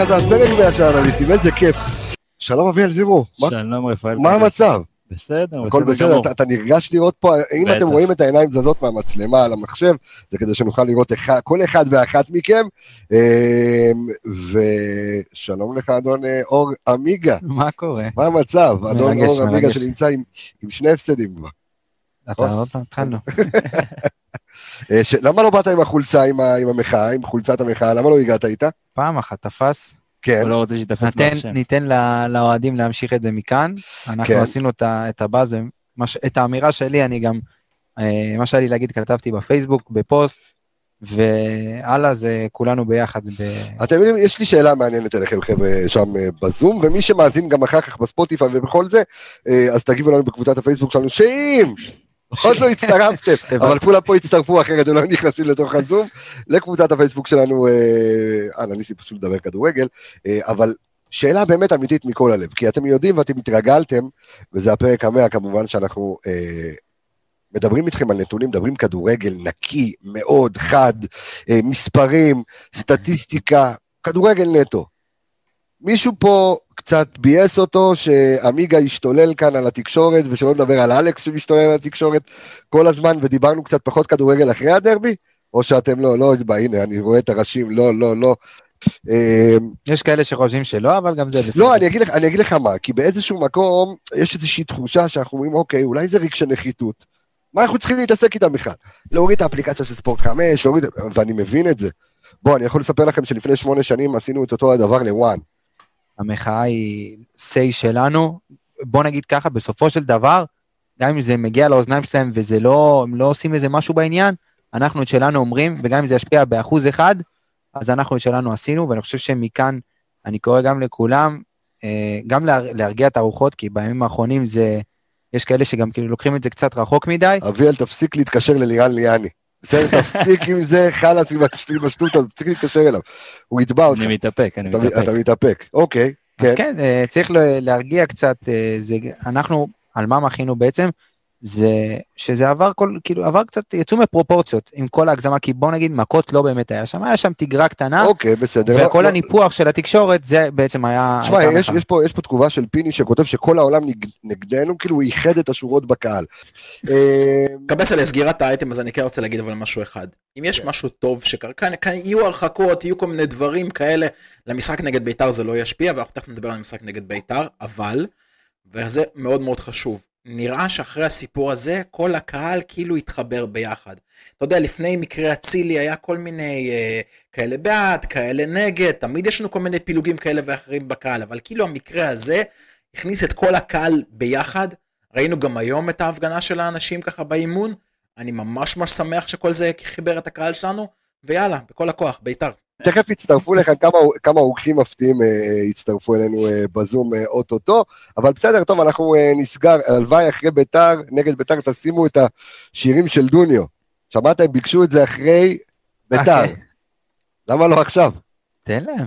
חזרת פרק מהשאר אנליסטים, איזה כיף. שלום אביאל זירו, שלום רפאל. מה המצב? בסדר, הכל בסדר. אתה- אתה נרגש לראות פה, אם בטח. אתם רואים את העיניים זזות מהמצלמה על המחשב, זה כדי שנוכל לראות אחד- כל אחד ואחת מכם. אמ, ושלום לך אדון אה, אור עמיגה, מה קורה? מה המצב? אדון מרגש, אור עמיגה מרגש. שנמצא עם- עם שני הפסדים כבר. אתה עוד פעם התחלנו. אה, ש- למה לא באת עם החולצה, עם ה- עם המחאה, עם חולצת המחאה? למה לא הגעת איתה? פעם אחת תפס, כן, הוא לא רוצה שיתפס ניתן- בהשם. ניתן לאוהדים להמשיך את זה מכאן. כן. אנחנו עשינו את ה- את הבאז, מה ש- את האמירה שלי, אני גם, אה, מה שהיה לי להגיד, כתבתי בפייסבוק, בפוסט, והלאה זה כולנו ביחד. ב- אתם יודעים, יש לי שאלה מעניינת אליכם חבר'ה שם אה, בזום, ומי שמאזין גם אחר כך בספוטיפיי ובכל זה, אז תגיבו לנו בקבוצת הפייסבוק שלנו, שאם עוד לא הצטרפתם, אבל כולם פה הצטרפו אחרת הם לא נכנסים לתוך הזום, לקבוצת הפייסבוק שלנו, אה, אה, אני ניסי פשוט לדבר כדורגל, אה, אבל שאלה באמת אמיתית מכל הלב, כי אתם יודעים ואתם התרגלתם, וזה הפרק המאה כמובן שאנחנו אה, מדברים איתכם על נתונים, מדברים כדורגל נקי, מאוד, חד, אה, מספרים, סטטיסטיקה, כדורגל נטו. מישהו פה קצת ביאס אותו שעמיגה השתולל כאן על התקשורת, ושלא נדבר על אלכס שמשתולל על התקשורת כל הזמן, ודיברנו קצת פחות כדורגל אחרי הדרבי? או שאתם לא, לא, הנה, אני רואה את הראשים, לא, לא, לא. אה, יש כאלה שחושבים שלא, אבל גם זה בסדר. לא, אני אגיד, לך, אני אגיד לך מה, כי באיזשהו מקום יש איזושהי תחושה שאנחנו אומרים, אוקיי, אולי זה רגשי נחיתות. מה אנחנו צריכים להתעסק איתם בכלל? להוריד את האפליקציה של ספורט 5, להוריד, ואני מבין את זה. בוא, אני יכול לספר לכם שלפני שמונה שנים עשינו את אותו הדבר לוואן. המחאה היא say שלנו. בוא נגיד ככה, בסופו של דבר, גם אם זה מגיע לאוזניים שלהם וזה לא, הם לא עושים איזה משהו בעניין, אנחנו את שלנו אומרים, וגם אם זה ישפיע באחוז אחד, אז אנחנו את שלנו עשינו, ואני חושב שמכאן אני קורא גם לכולם, אה, גם להר, להרגיע את הרוחות, כי בימים האחרונים זה, יש כאלה שגם כאילו לוקחים את זה קצת רחוק מדי. אביאל, תפסיק להתקשר ללירן ליאני. בסדר, תפסיק עם זה, חלאס עם השט- עם השטות הזאת, תפסיק להתקשר אליו. הוא יתבע אותך, אני מתאפק, אני מתאפק. אתה מתאפק. אוקיי, אז כן. כן, אה, צריך להרגיע קצת, אה, זה, אנחנו, על מה מחינו בעצם, זה שזה עבר כל, כאילו עבר קצת, יצאו מפרופורציות עם כל ההגזמה, כי בוא נגיד מכות לא באמת היה שם, היה שם תיגרה קטנה, אוקיי, בסדר. וכל לא- הניפוח של התקשורת זה בעצם היה... תשמע, הייתה יש. יש, פה, יש פה תגובה של פיני שכותב שכל העולם נג, נגדנו, כאילו הוא איחד את השורות בקהל. אה, קבס על סגירת האייטם אז אני כן רוצה להגיד אבל משהו אחד. אם יש משהו טוב שקרה, כאן, כאן יהיו הרחקות, יהיו כל מיני דברים כאלה, למשחק נגד בית"ר זה לא ישפיע, ואנחנו תכף נדבר על המשחק נגד בית"ר, אבל, וזה מאוד מאוד חשוב, נראה שאחרי הסיפור הזה, כל הקהל כאילו התחבר ביחד. אתה יודע, לפני מקרה אצילי היה כל מיני אה, כאלה בעד, כאלה נגד, תמיד יש לנו כל מיני פילוגים כאלה ואחרים בקהל, אבל כאילו המקרה הזה הכניס את כל הקהל ביחד, ראינו גם היום את ההפגנה של האנשים ככה באימון, אני ממש ממש שמח שכל זה חיבר את הקהל שלנו, ויאללה, בכל הכוח, בית"ר. תכף יצטרפו לכאן כמה, כמה אורחים מפתיעים אה, יצטרפו אלינו אה, בזום אה, אוטוטו, אבל בסדר, טוב, אנחנו אה, נסגר, הלוואי אחרי ביתר, נגד ביתר תשימו את השירים של דוניו. שמעת, הם ביקשו את זה אחרי ביתר. למה לא עכשיו? תן להם.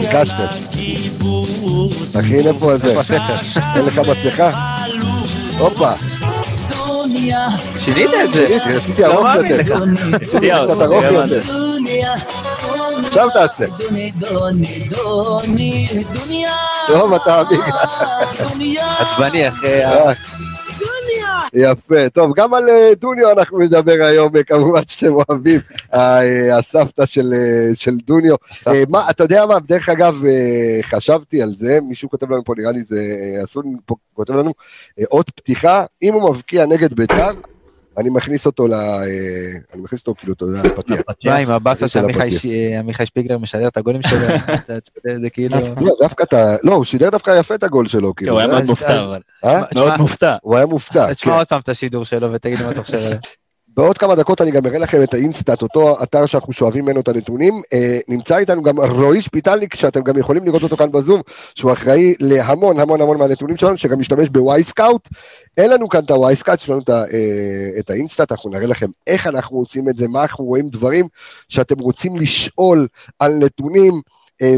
ביקשתם. אחי, איפה זה? איפה הספר? אין לך מסכה? הופה, שינית את זה. שיניתי, עשיתי לא ארוך יותר. עשיתי קצת ארוך יותר. עכשיו תעשה. טוב, אתה. עצבני אחרי. אה, יפה, טוב, גם על אה, דוניו אנחנו נדבר היום, אה, כמובן שאתם אוהבים, אה, הסבתא של, של דוניו. מה, אתה יודע מה, דרך אגב, חשבתי על זה, מישהו כותב לנו פה, נראה לי זה, אסון כותב לנו, אות פתיחה, אם הוא מבקיע נגד בית"ר, אני מכניס אותו ל... אה, אני מכניס אותו כאילו, אתה יודע, לפתיח. מה עם הבאסה של שעמיחי עמיחי שפיגלר משדר את הגולים שלו, זה כאילו... לא, דווקא אתה, לא, הוא שידר דווקא יפה את הגול שלו, כאילו. הוא היה מאוד מופתע, אבל. אה? מאוד מופתע. הוא היה מופתע, כן. תשמע עוד פעם את השידור שלו ותגיד מה אתה חושב עליו. בעוד כמה דקות אני גם אראה לכם את ה InStat, אותו אתר שאנחנו שואבים ממנו את הנתונים. אה, נמצא איתנו גם רועי שפיטלניק, שאתם גם יכולים לראות אותו כאן בזום, שהוא אחראי להמון המון המון מהנתונים שלנו, שגם משתמש ב Wyscout. אין לנו כאן את ה Wyscout, יש לנו את, אה, ה InStat, אנחנו נראה לכם איך אנחנו עושים את זה, מה אנחנו רואים דברים שאתם רוצים לשאול על נתונים. אה,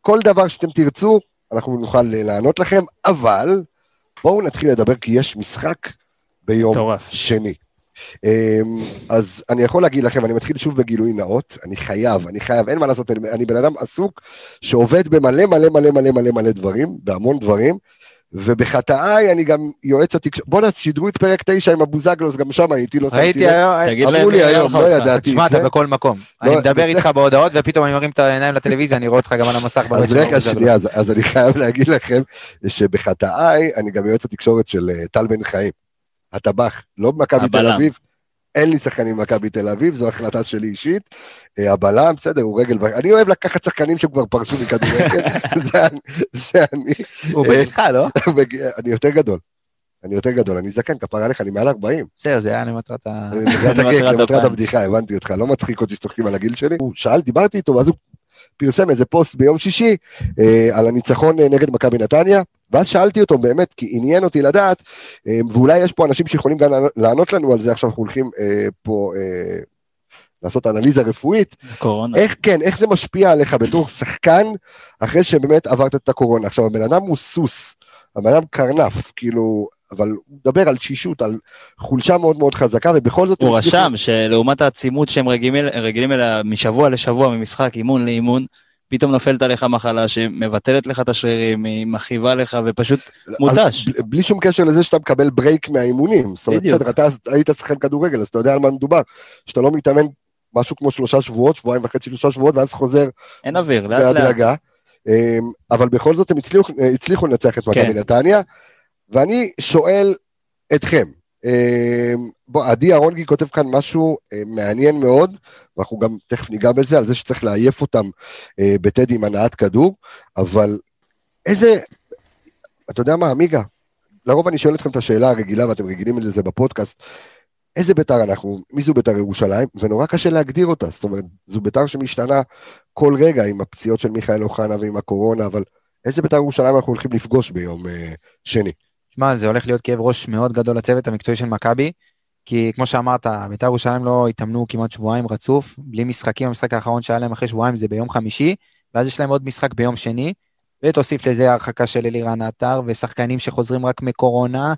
כל דבר שאתם תרצו, אנחנו נוכל לענות לכם, אבל בואו נתחיל לדבר, כי יש משחק ביום מטורף. שני. אמ, אז אני יכול להגיד לכם, אני מתחיל שוב בגילוי נאות, אני חייב, אני חייב, אין מה לעשות, אני, אני בן אדם עסוק שעובד במלא מלא מלא מלא מלא מלא דברים, בהמון דברים, ובחטאיי אני גם יועץ התקשורת, בואנה, שידרו את פרק 9 עם הבוזגלוס, גם שם הייתי, לא שמתי ראיתי לב. היום, תגיד אמרו לי היום, לא. ידעתי תשמע, את זה. אתה בכל מקום. לא, אני מדבר. איתך בהודעות, ופתאום אני מרים את העיניים לטלוויזיה, אני רואה אותך גם על המסך. אז. רגע, שנייה, אז, אז אני חייב להגיד לכם שבחטאיי אני גם יועץ התקשורת של אה, טל בן חיים, הטבח, לא במכבי תל. אביב, אין לי שחקנים במכבי תל אביב, זו החלטה שלי אישית. אה, הבלם, בסדר, הוא רגל, אני אוהב לקחת שחקנים שכבר פרשו מכדורגל, זה אני- הוא בגילך, לא? אני יותר גדול. אני יותר גדול, אני זקן, כפרה עליך, אני מעל 40. בסדר, זה היה למטרת ה... מטרת למטרת הגג, למטרת. הבדיחה, הבנתי אותך, לא מצחיק אותי שצוחקים על הגיל שלי. הוא שאל, דיברתי איתו, ואז הוא פרסם איזה פוסט ביום שישי אה, על הניצחון אה, נגד מכבי נתניה, ואז שאלתי אותו באמת, כי עניין אותי לדעת, אה, ואולי יש פה אנשים שיכולים גם לענות- לנו על זה, עכשיו אנחנו הולכים אה, פה אה, לעשות אנליזה רפואית, קורונה. איך כן, איך זה משפיע עליך בתור שחקן, אחרי שבאמת עברת את הקורונה. עכשיו, הבן אדם הוא סוס, הבן אדם קרנף, כאילו, אבל הוא מדבר על תשישות, על חולשה מאוד מאוד חזקה, ובכל זאת... הוא רשם שלעומת העצימות שהם רגילים, רגילים אליה משבוע לשבוע, ממשחק אימון לאימון, פתאום נופלת עליך מחלה שמבטלת לך את השרירים, היא מכאיבה לך ופשוט מותש. אז בלי שום קשר לזה שאתה מקבל ברייק מהאימונים. זאת אומרת. בסדר, אתה היית שחקן כדורגל, אז אתה יודע על מה מדובר. שאתה לא מתאמן משהו כמו שלושה שבועות, שבועיים וחצי, שלושה שבועות, ואז חוזר אין אוויר, לאט לאט. אמ, אבל בכל זאת הם הצליחו, הצליחו לנצח את מכבי כן. נתניה, ואני שואל אתכם, בוא, עדי אהרונגי כותב כאן משהו אה, מעניין מאוד, ואנחנו גם תכף ניגע בזה, על זה שצריך לעייף אותם אה, בטדי עם הנעת כדור, אבל איזה, אתה יודע מה, עמיגה, לרוב אני שואל אתכם את השאלה הרגילה, ואתם רגילים לזה בפודקאסט, איזה בית"ר אנחנו, מי זו בית"ר ירושלים, ונורא קשה להגדיר אותה, זאת אומרת, זו בית"ר שמשתנה כל רגע עם הפציעות של מיכאל אוחנה ועם הקורונה, אבל איזה בית"ר ירושלים אנחנו הולכים לפגוש ביום אה, שני? שמע, זה הולך להיות כאב ראש מאוד גדול לצוות המקצועי של מכבי, כי כמו שאמרת, בית"ר ירושלים לא התאמנו כמעט שבועיים רצוף, בלי משחקים, המשחק האחרון שהיה להם אחרי שבועיים זה ביום חמישי, ואז יש להם עוד משחק ביום שני, ותוסיף לזה הרחקה של אלירן עטר, ושחקנים שחוזרים רק מקורונה,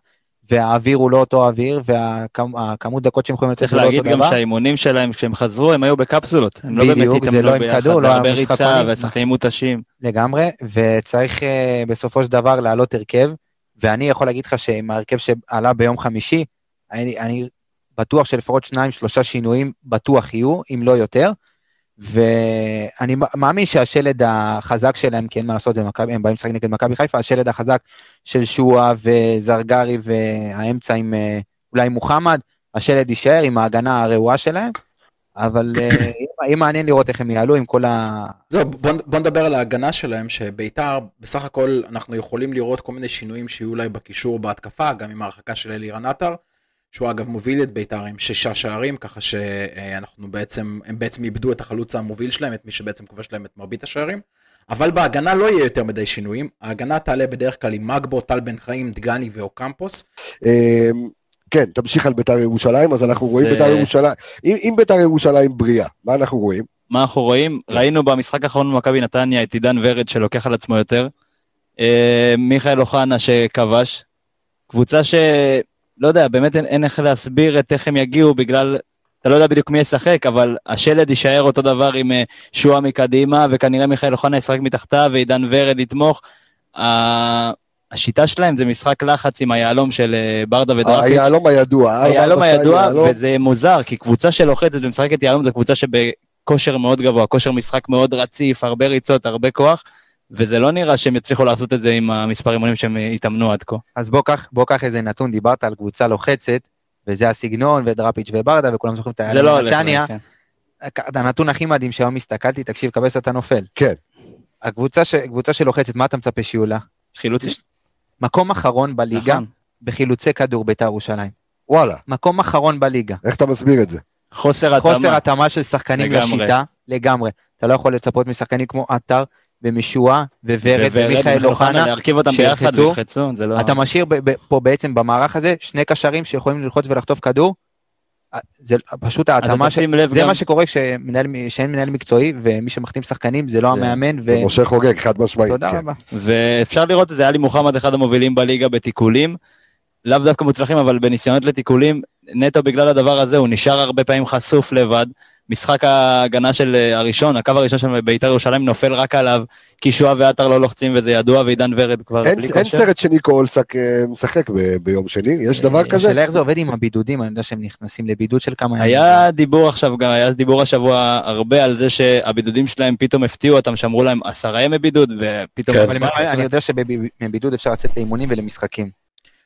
והאוויר הוא לא אותו אוויר, והכמות דקות שהם יכולים לצאת צריך זה לא להגיד אותו גם דבר. שהאימונים שלהם, כשהם חזרו, הם היו בקפסולות. הם לא באמת זה התאמנו לא ביחד, כדור, לא הרבה ריצה. ושחקנים מותשים. לגמרי, וצריך אה, בסופו של דבר להעלות הרכב, ואני יכול להגיד לך שעם ההרכב שעלה ביום חמישי, אני, אני בטוח שלפחות שניים, שלושה שינויים בטוח יהיו, אם לא יותר, ואני מאמין שהשלד החזק שלהם, כי אין מה לעשות, מכבי, הם באים לשחק נגד מכבי חיפה, השלד החזק של שועה וזרגרי והאמצע עם אה, אולי מוחמד, השלד יישאר עם ההגנה הרעועה שלהם, אבל אה, יהיה מעניין לראות איך הם יעלו עם כל ה... זהו, בוא, בוא נדבר על ההגנה שלהם, שביתר, בסך הכל אנחנו יכולים לראות כל מיני שינויים שיהיו אולי בקישור בהתקפה, גם עם ההרחקה של אלירן עטר, שהוא אגב מוביל את ביתר עם שישה שערים, ככה שאנחנו בעצם, הם בעצם איבדו את החלוץ המוביל שלהם, את מי שבעצם כובש להם את מרבית השערים. אבל בהגנה לא יהיה יותר מדי שינויים, ההגנה תעלה בדרך כלל עם מגבו, טל בן חיים, דגני ואוקמפוס. כן, תמשיך על בית"ר ירושלים, אז אנחנו אז, רואים אה, בית"ר ירושלים, אם אם בית"ר ירושלים בריאה, מה אנחנו רואים? מה אנחנו רואים? ראינו במשחק האחרון במכבי נתניה את עידן ורד שלוקח על עצמו יותר. אה, מיכאל אוחנה שכבש. קבוצה ש... לא יודע, באמת אין, אין איך להסביר את איך הם יגיעו בגלל... אתה לא יודע בדיוק מי ישחק, אבל השלד יישאר אותו דבר עם אה, שועה מקדימה, וכנראה מיכאל אוחנה ישחק מתחתיו ועידן ורד יתמוך. ה- השיטה שלהם זה משחק לחץ עם היהלום של אה, ברדה ודראפיץ'. היהלום הידוע. ארבע, היהלום הידוע, יהלום. וזה מוזר, כי קבוצה שלוחצת ומשחקת יהלום זו קבוצה שבכושר מאוד גבוה, כושר משחק מאוד רציף, הרבה ריצות, הרבה כוח, וזה לא נראה שהם יצליחו לעשות את זה עם המספר אימונים שהם התאמנו עד כה. אז בוא קח, בוא קח איזה נתון, דיברת על קבוצה לוחצת, וזה הסגנון, ודראפיץ' וברדה, וכולם זוכרים את זה לא הולך. נתניה. כן. הנתון הכי מדהים שהיום הסתכלתי, תקשיב, קבס אתה נופל. כן. הקבוצה, ש, קבוצה שלוחצת, מה אתה מצפה שיהיו לה? חילוצים. מקום אחרון בליגה, נכון. בחילוצי כדור בית"ר ירושלים. וואלה, מקום אחרון בליגה. איך אתה מסביר את זה? חוסר התאמה. חוסר התאמה של שחקנים לגמרי. לשיטה, לגמרי. אתה לא יכול לצפות משחקנים כמו עטר, ומשועה, וורד, ומיכאל אוחנה. להרכיב אותם ביחד זה לא... אתה משאיר ב- ב- פה בעצם במערך הזה שני קשרים שיכולים ללחוץ ולחטוף כדור. אה, זה פשוט ההתאמה, ש... זה גם- מה שקורה כשמנהל, שאין מנהל מקצועי ומי שמחתים שחקנים זה לא זה- המאמן משה חוגג, חד משמעית. ותודה כן. רבה. ואפשר לראות את זה, עלי מוחמד אחד המובילים בליגה בתיקולים, לאו דווקא מוצלחים, אבל בניסיונות לתיקולים, נטו בגלל הדבר הזה, הוא נשאר הרבה פעמים חשוף לבד. משחק ההגנה של אה, הראשון, הקו הראשון של בית"ר ירושלים נופל רק עליו, כי שועה ועטר לא לוחצים וזה ידוע, ועידן ורד כבר אין, בלי אין כושר. סרט שניקו אולסק אה, משחק ב- ביום שני, יש דבר כזה? השאלה איך זה עובד עם הבידודים, אני יודע שהם נכנסים לבידוד של כמה ימים. היה דיבור עכשיו, גם היה דיבור השבוע הרבה על זה שהבידודים שלהם פתאום הפתיעו אותם, שאמרו להם עשרה ימי בידוד, ופתאום... כן. אבל אני- אני יודע שמבידוד אפשר לצאת לאימונים ולמשחקים.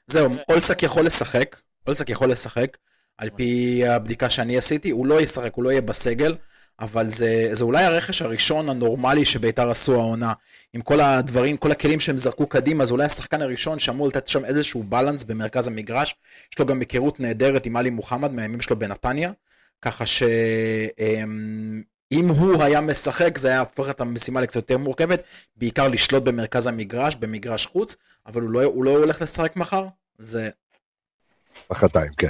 זהו, אולסק יכול לשחק, אולסק יכול לשחק, על פי הבדיקה שאני עשיתי, הוא לא ישחק, הוא לא יהיה בסגל, אבל זה, זה אולי הרכש הראשון הנורמלי שביתר עשו העונה. עם כל הדברים, כל הכלים שהם זרקו קדימה, זה אולי השחקן הראשון שאמור לתת שם איזשהו בלנס במרכז המגרש. יש לו גם היכרות נהדרת עם עלי מוחמד מהימים שלו בנתניה, ככה שאם הוא היה משחק זה היה הופך את המשימה לקצת יותר מורכבת, בעיקר לשלוט במרכז המגרש, במגרש חוץ, אבל הוא לא, הוא לא הולך לשחק מחר, זה מחרתיים, כן.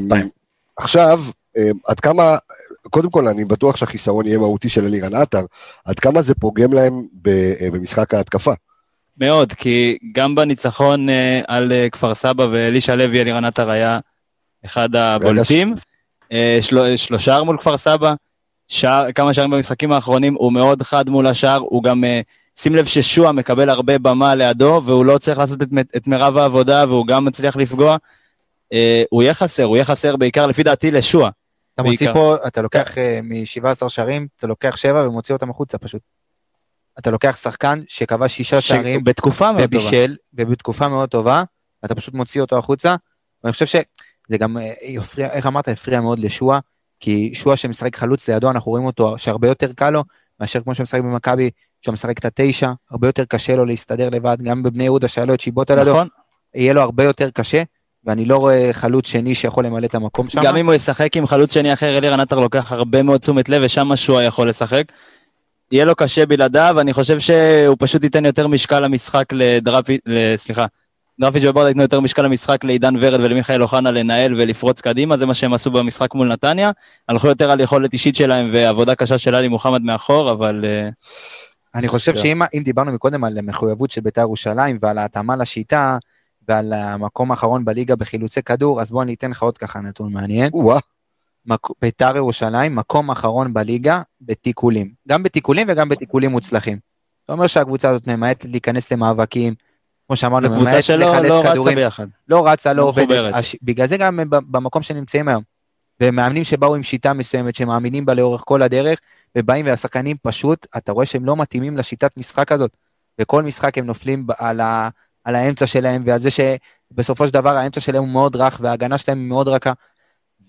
מחרתיים. עכשיו, אה, עד כמה, קודם כל אני בטוח שהחיסרון יהיה מהותי של אלירן עטר, עד כמה זה פוגם להם אה, במשחק ההתקפה. מאוד, כי גם בניצחון אה, על אה, כפר סבא ואלישע לוי, אלירן עטר היה אחד הבולטים. של, שלושה מול כפר סבא, שער, כמה שערים במשחקים האחרונים, הוא מאוד חד מול השער, הוא גם, שים לב ששועה מקבל הרבה במה לידו, והוא לא צריך לעשות את, את מירב העבודה, והוא גם מצליח לפגוע. אה, הוא יהיה חסר, הוא יהיה חסר בעיקר לפי דעתי לשועה. אתה מוציא בעיקר. פה, אתה לוקח אה, מ-17 שערים, אתה לוקח 7 ומוציא אותם החוצה פשוט. אתה לוקח שחקן שכבש שישה שערים בתקופה מאוד טובה. ובישל, ובתקופה מאוד טובה, אתה פשוט מוציא אותו החוצה, ואני חושב שזה גם אה, יפריע, איך אמרת, הפריע מאוד לשועה, כי שועה שמשחק חלוץ לידו, אנחנו רואים אותו שהרבה יותר קל לו, מאשר כמו שמשחק במכבי, שהוא משחק את התשע, הרבה יותר קשה לו להסתדר לבד, גם בבני יהודה שהיה לו את שיבוט על ידו, נכון? יהיה לו הרבה יותר קשה, ואני לא רואה חלוץ שני שיכול למלא את המקום שם. גם אם הוא ישחק עם חלוץ שני אחר, אלירן עטר לוקח הרבה מאוד תשומת לב, ושם שועה יכול לשחק. יהיה לו קשה בלעדיו, אני חושב שהוא פשוט ייתן יותר משקל למשחק לדרפי, סליחה, דרפיץ' וברדה ייתנו יותר משקל למשחק לעידן ורד ולמיכאל אוחנה לנהל ולפרוץ קדימה, זה מה שהם עשו במשחק מול נתניה. הלכו יותר על יכולת אישית שלהם ועבודה קשה של עלי מוחמד מאחור, אבל אה, אני חושב. שאם אם דיברנו מקודם על מחויבות של בית"ר ירושלים ועל ההתאמה לשיטה ועל המקום האחרון בליגה בחילוצי כדור, אז בוא אני אתן לך עוד ככה נתון מעניין. או-אה, מק- בית"ר ירושלים, מקום אחרון בליגה בתיקולים. גם בתיקולים וגם בתיקולים מוצלחים. זה אומר שהקבוצה הזאת ממעטת להיכנס למאבקים, כמו שאמרנו, ממעטת לחלץ לא רצה כדורים. לא רצה, לא לא עובדת. הש- בגלל זה גם במקום שנמצאים היום. ומאמנים שבאו עם שיטה מסוימת, שמאמינים בה לאורך כל הדרך, ובאים והשחקנים פשוט, אתה רואה שהם לא מתאימים לשיטת משחק הזאת. וכל משחק הם נופלים על, ה, על האמצע שלהם, ועל זה שבסופו של דבר האמצע שלהם הוא מאוד רך, וההגנה שלהם היא מאוד רכה.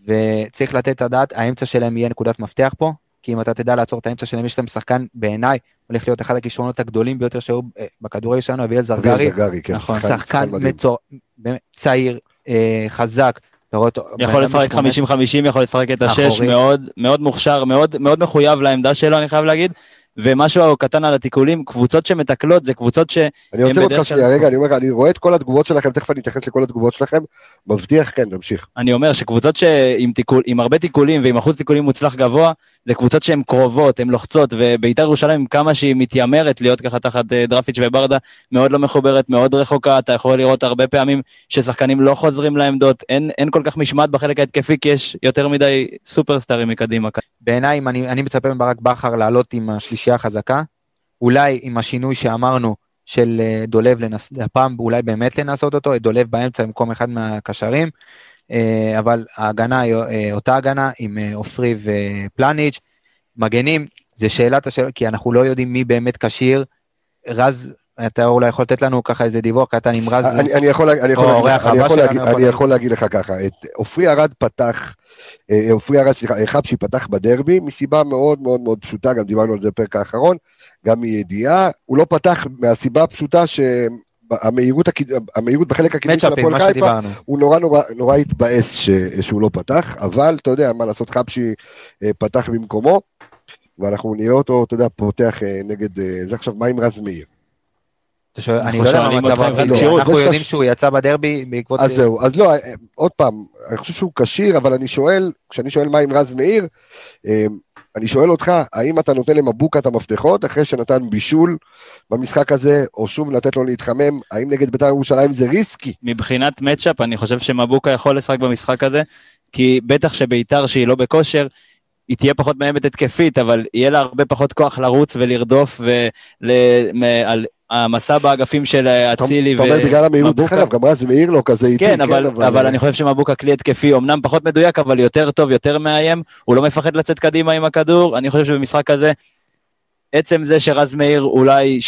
וצריך לתת את הדעת, האמצע שלהם יהיה נקודת מפתח פה, כי אם אתה תדע לעצור את האמצע שלהם, יש להם שחקן, בעיניי, הולך להיות אחד הכישרונות הגדולים ביותר שהיו אה, בכדורגל שלנו, אביאל זרגרי. אביאל זרגרי, כן. נכון. שחקן. מצור... צעיר, אה, חזק. יכול לשחק ב- 50-50, יכול לשחק את השש. מאוד, מאוד מוכשר, מאוד, מאוד מחויב לעמדה שלו, אני חייב להגיד. ומשהו קטן על התיקולים, קבוצות שמתקלות זה קבוצות ש... אני עוצר הם אותך שנייה, רגע, אני אומר לך, אני רואה את כל התגובות שלכם, תכף אני אתייחס לכל התגובות שלכם, מבטיח, כן, תמשיך. אני אומר שקבוצות שעם תיקול, עם הרבה תיקולים ועם אחוז תיקולים מוצלח גבוה, זה קבוצות שהן קרובות, הן לוחצות, ובית"ר ירושלים, כמה שהיא מתיימרת להיות ככה תחת אה, דרפיץ' וברדה, מאוד לא מחוברת, מאוד רחוקה, אתה יכול לראות הרבה פעמים ששחקנים לא חוזרים לעמדות, אין, אין כל כך משמעת בחלק ההתקפי, כי יש יותר מדי סופרסטארים מקדימה. בעיניי, אני, אני מצפה מברק בכר לעלות עם השלישייה החזקה, אולי עם השינוי שאמרנו של אה, דולב לנס... הפעם, אולי באמת לנסות אותו, את דולב באמצע במקום אחד מהקשרים, אבל ההגנה היא אה, אותה הגנה עם אה, עופרי ופלניץ', מגנים, זה שאלת השאלה, כי אנחנו לא יודעים מי באמת כשיר. רז, אתה אולי יכול לתת לנו ככה איזה דיווח קטן עם רז. אני אני יכול אני יכול להגיד אני יכול להגיד- אני. יכול להגיד לך ככה, את עופרי ארד פתח, אה, עופרי ארד, סליחה, אה, חבשי פתח בדרבי מסיבה מאוד מאוד מאוד פשוטה, גם דיברנו על זה בפרק האחרון, גם מידיעה, הוא לא פתח מהסיבה הפשוטה שהמהירות הקד- המהירות בחלק הקדמי של הפועל חיפה. הוא נורא נורא נורא התבאס ש- שהוא לא פתח, אבל אתה יודע, מה לעשות, חבשי אה, פתח במקומו, ואנחנו נראה אותו, אתה יודע, פותח אה, נגד, אה, זה עכשיו, מה עם רז מאיר? אני לא יודע מה המצב. אנחנו יודעים שהוא יצא בדרבי בעקבות... אז זהו, אז לא, עוד פעם, אני חושב שהוא כשיר, אבל אני שואל, כשאני שואל מה עם רז מאיר, אני שואל אותך, האם אתה נותן למבוקה את המפתחות אחרי שנתן בישול במשחק הזה, או שוב לתת לו להתחמם? האם נגד בית"ר ירושלים זה ריסקי? מבחינת מצ'אפ, אני חושב שמבוקה יכול לשחק במשחק הזה, כי בטח שבית"ר שהיא לא בכושר, היא תהיה פחות מאיימת התקפית, אבל יהיה לה הרבה פחות כוח לרוץ ולרדוף ועל המסע באגפים של אצילי אתה אומר בגלל המהירות, דרך אגב, גם רז מאיר לא כזה איטי. כן, אבל, אבל... אבל אני חושב שמבוקה כלי התקפי, אמנם פחות מדויק, אבל יותר טוב, יותר מאיים, הוא לא מפחד לצאת קדימה עם הכדור, אני חושב שבמשחק הזה, עצם זה שרז מאיר אולי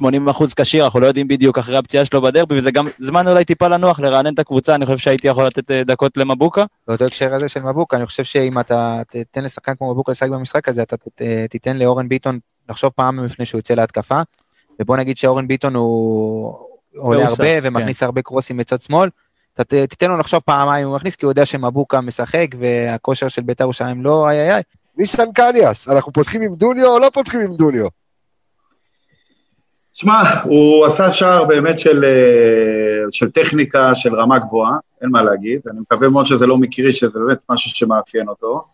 70-80 אחוז כשיר, אנחנו לא יודעים בדיוק אחרי הפציעה שלו בדרבי, וזה גם זמן אולי טיפה לנוח, לרענן את הקבוצה, אני חושב שהייתי יכול לתת אה, דקות למבוקה. באותו הקשר הזה של מבוקה, אני חושב שאם אתה תתן לשחקן כמו מבוקה לשחק במשחק הזה, אתה תיתן לאורן ביטון לחשוב פעם לפני שהוא יוצא להתקפה, ובוא נגיד שאורן ביטון הוא עולה הרבה ומכניס כן. הרבה קרוסים מצד שמאל, אתה תיתן לו לחשוב פעמיים הוא מכניס, כי הוא יודע שמבוקה משחק והכושר של בית"ר ירושלים לא איי איי איי. ניסן קניאס, אנחנו פותחים עם דוניו או לא פותחים עם דוניו? שמע, הוא עשה שער באמת של, אה, של טכניקה של רמה גבוהה, אין מה להגיד, אני מקווה מאוד שזה לא מקרי, שזה באמת משהו שמאפיין אותו.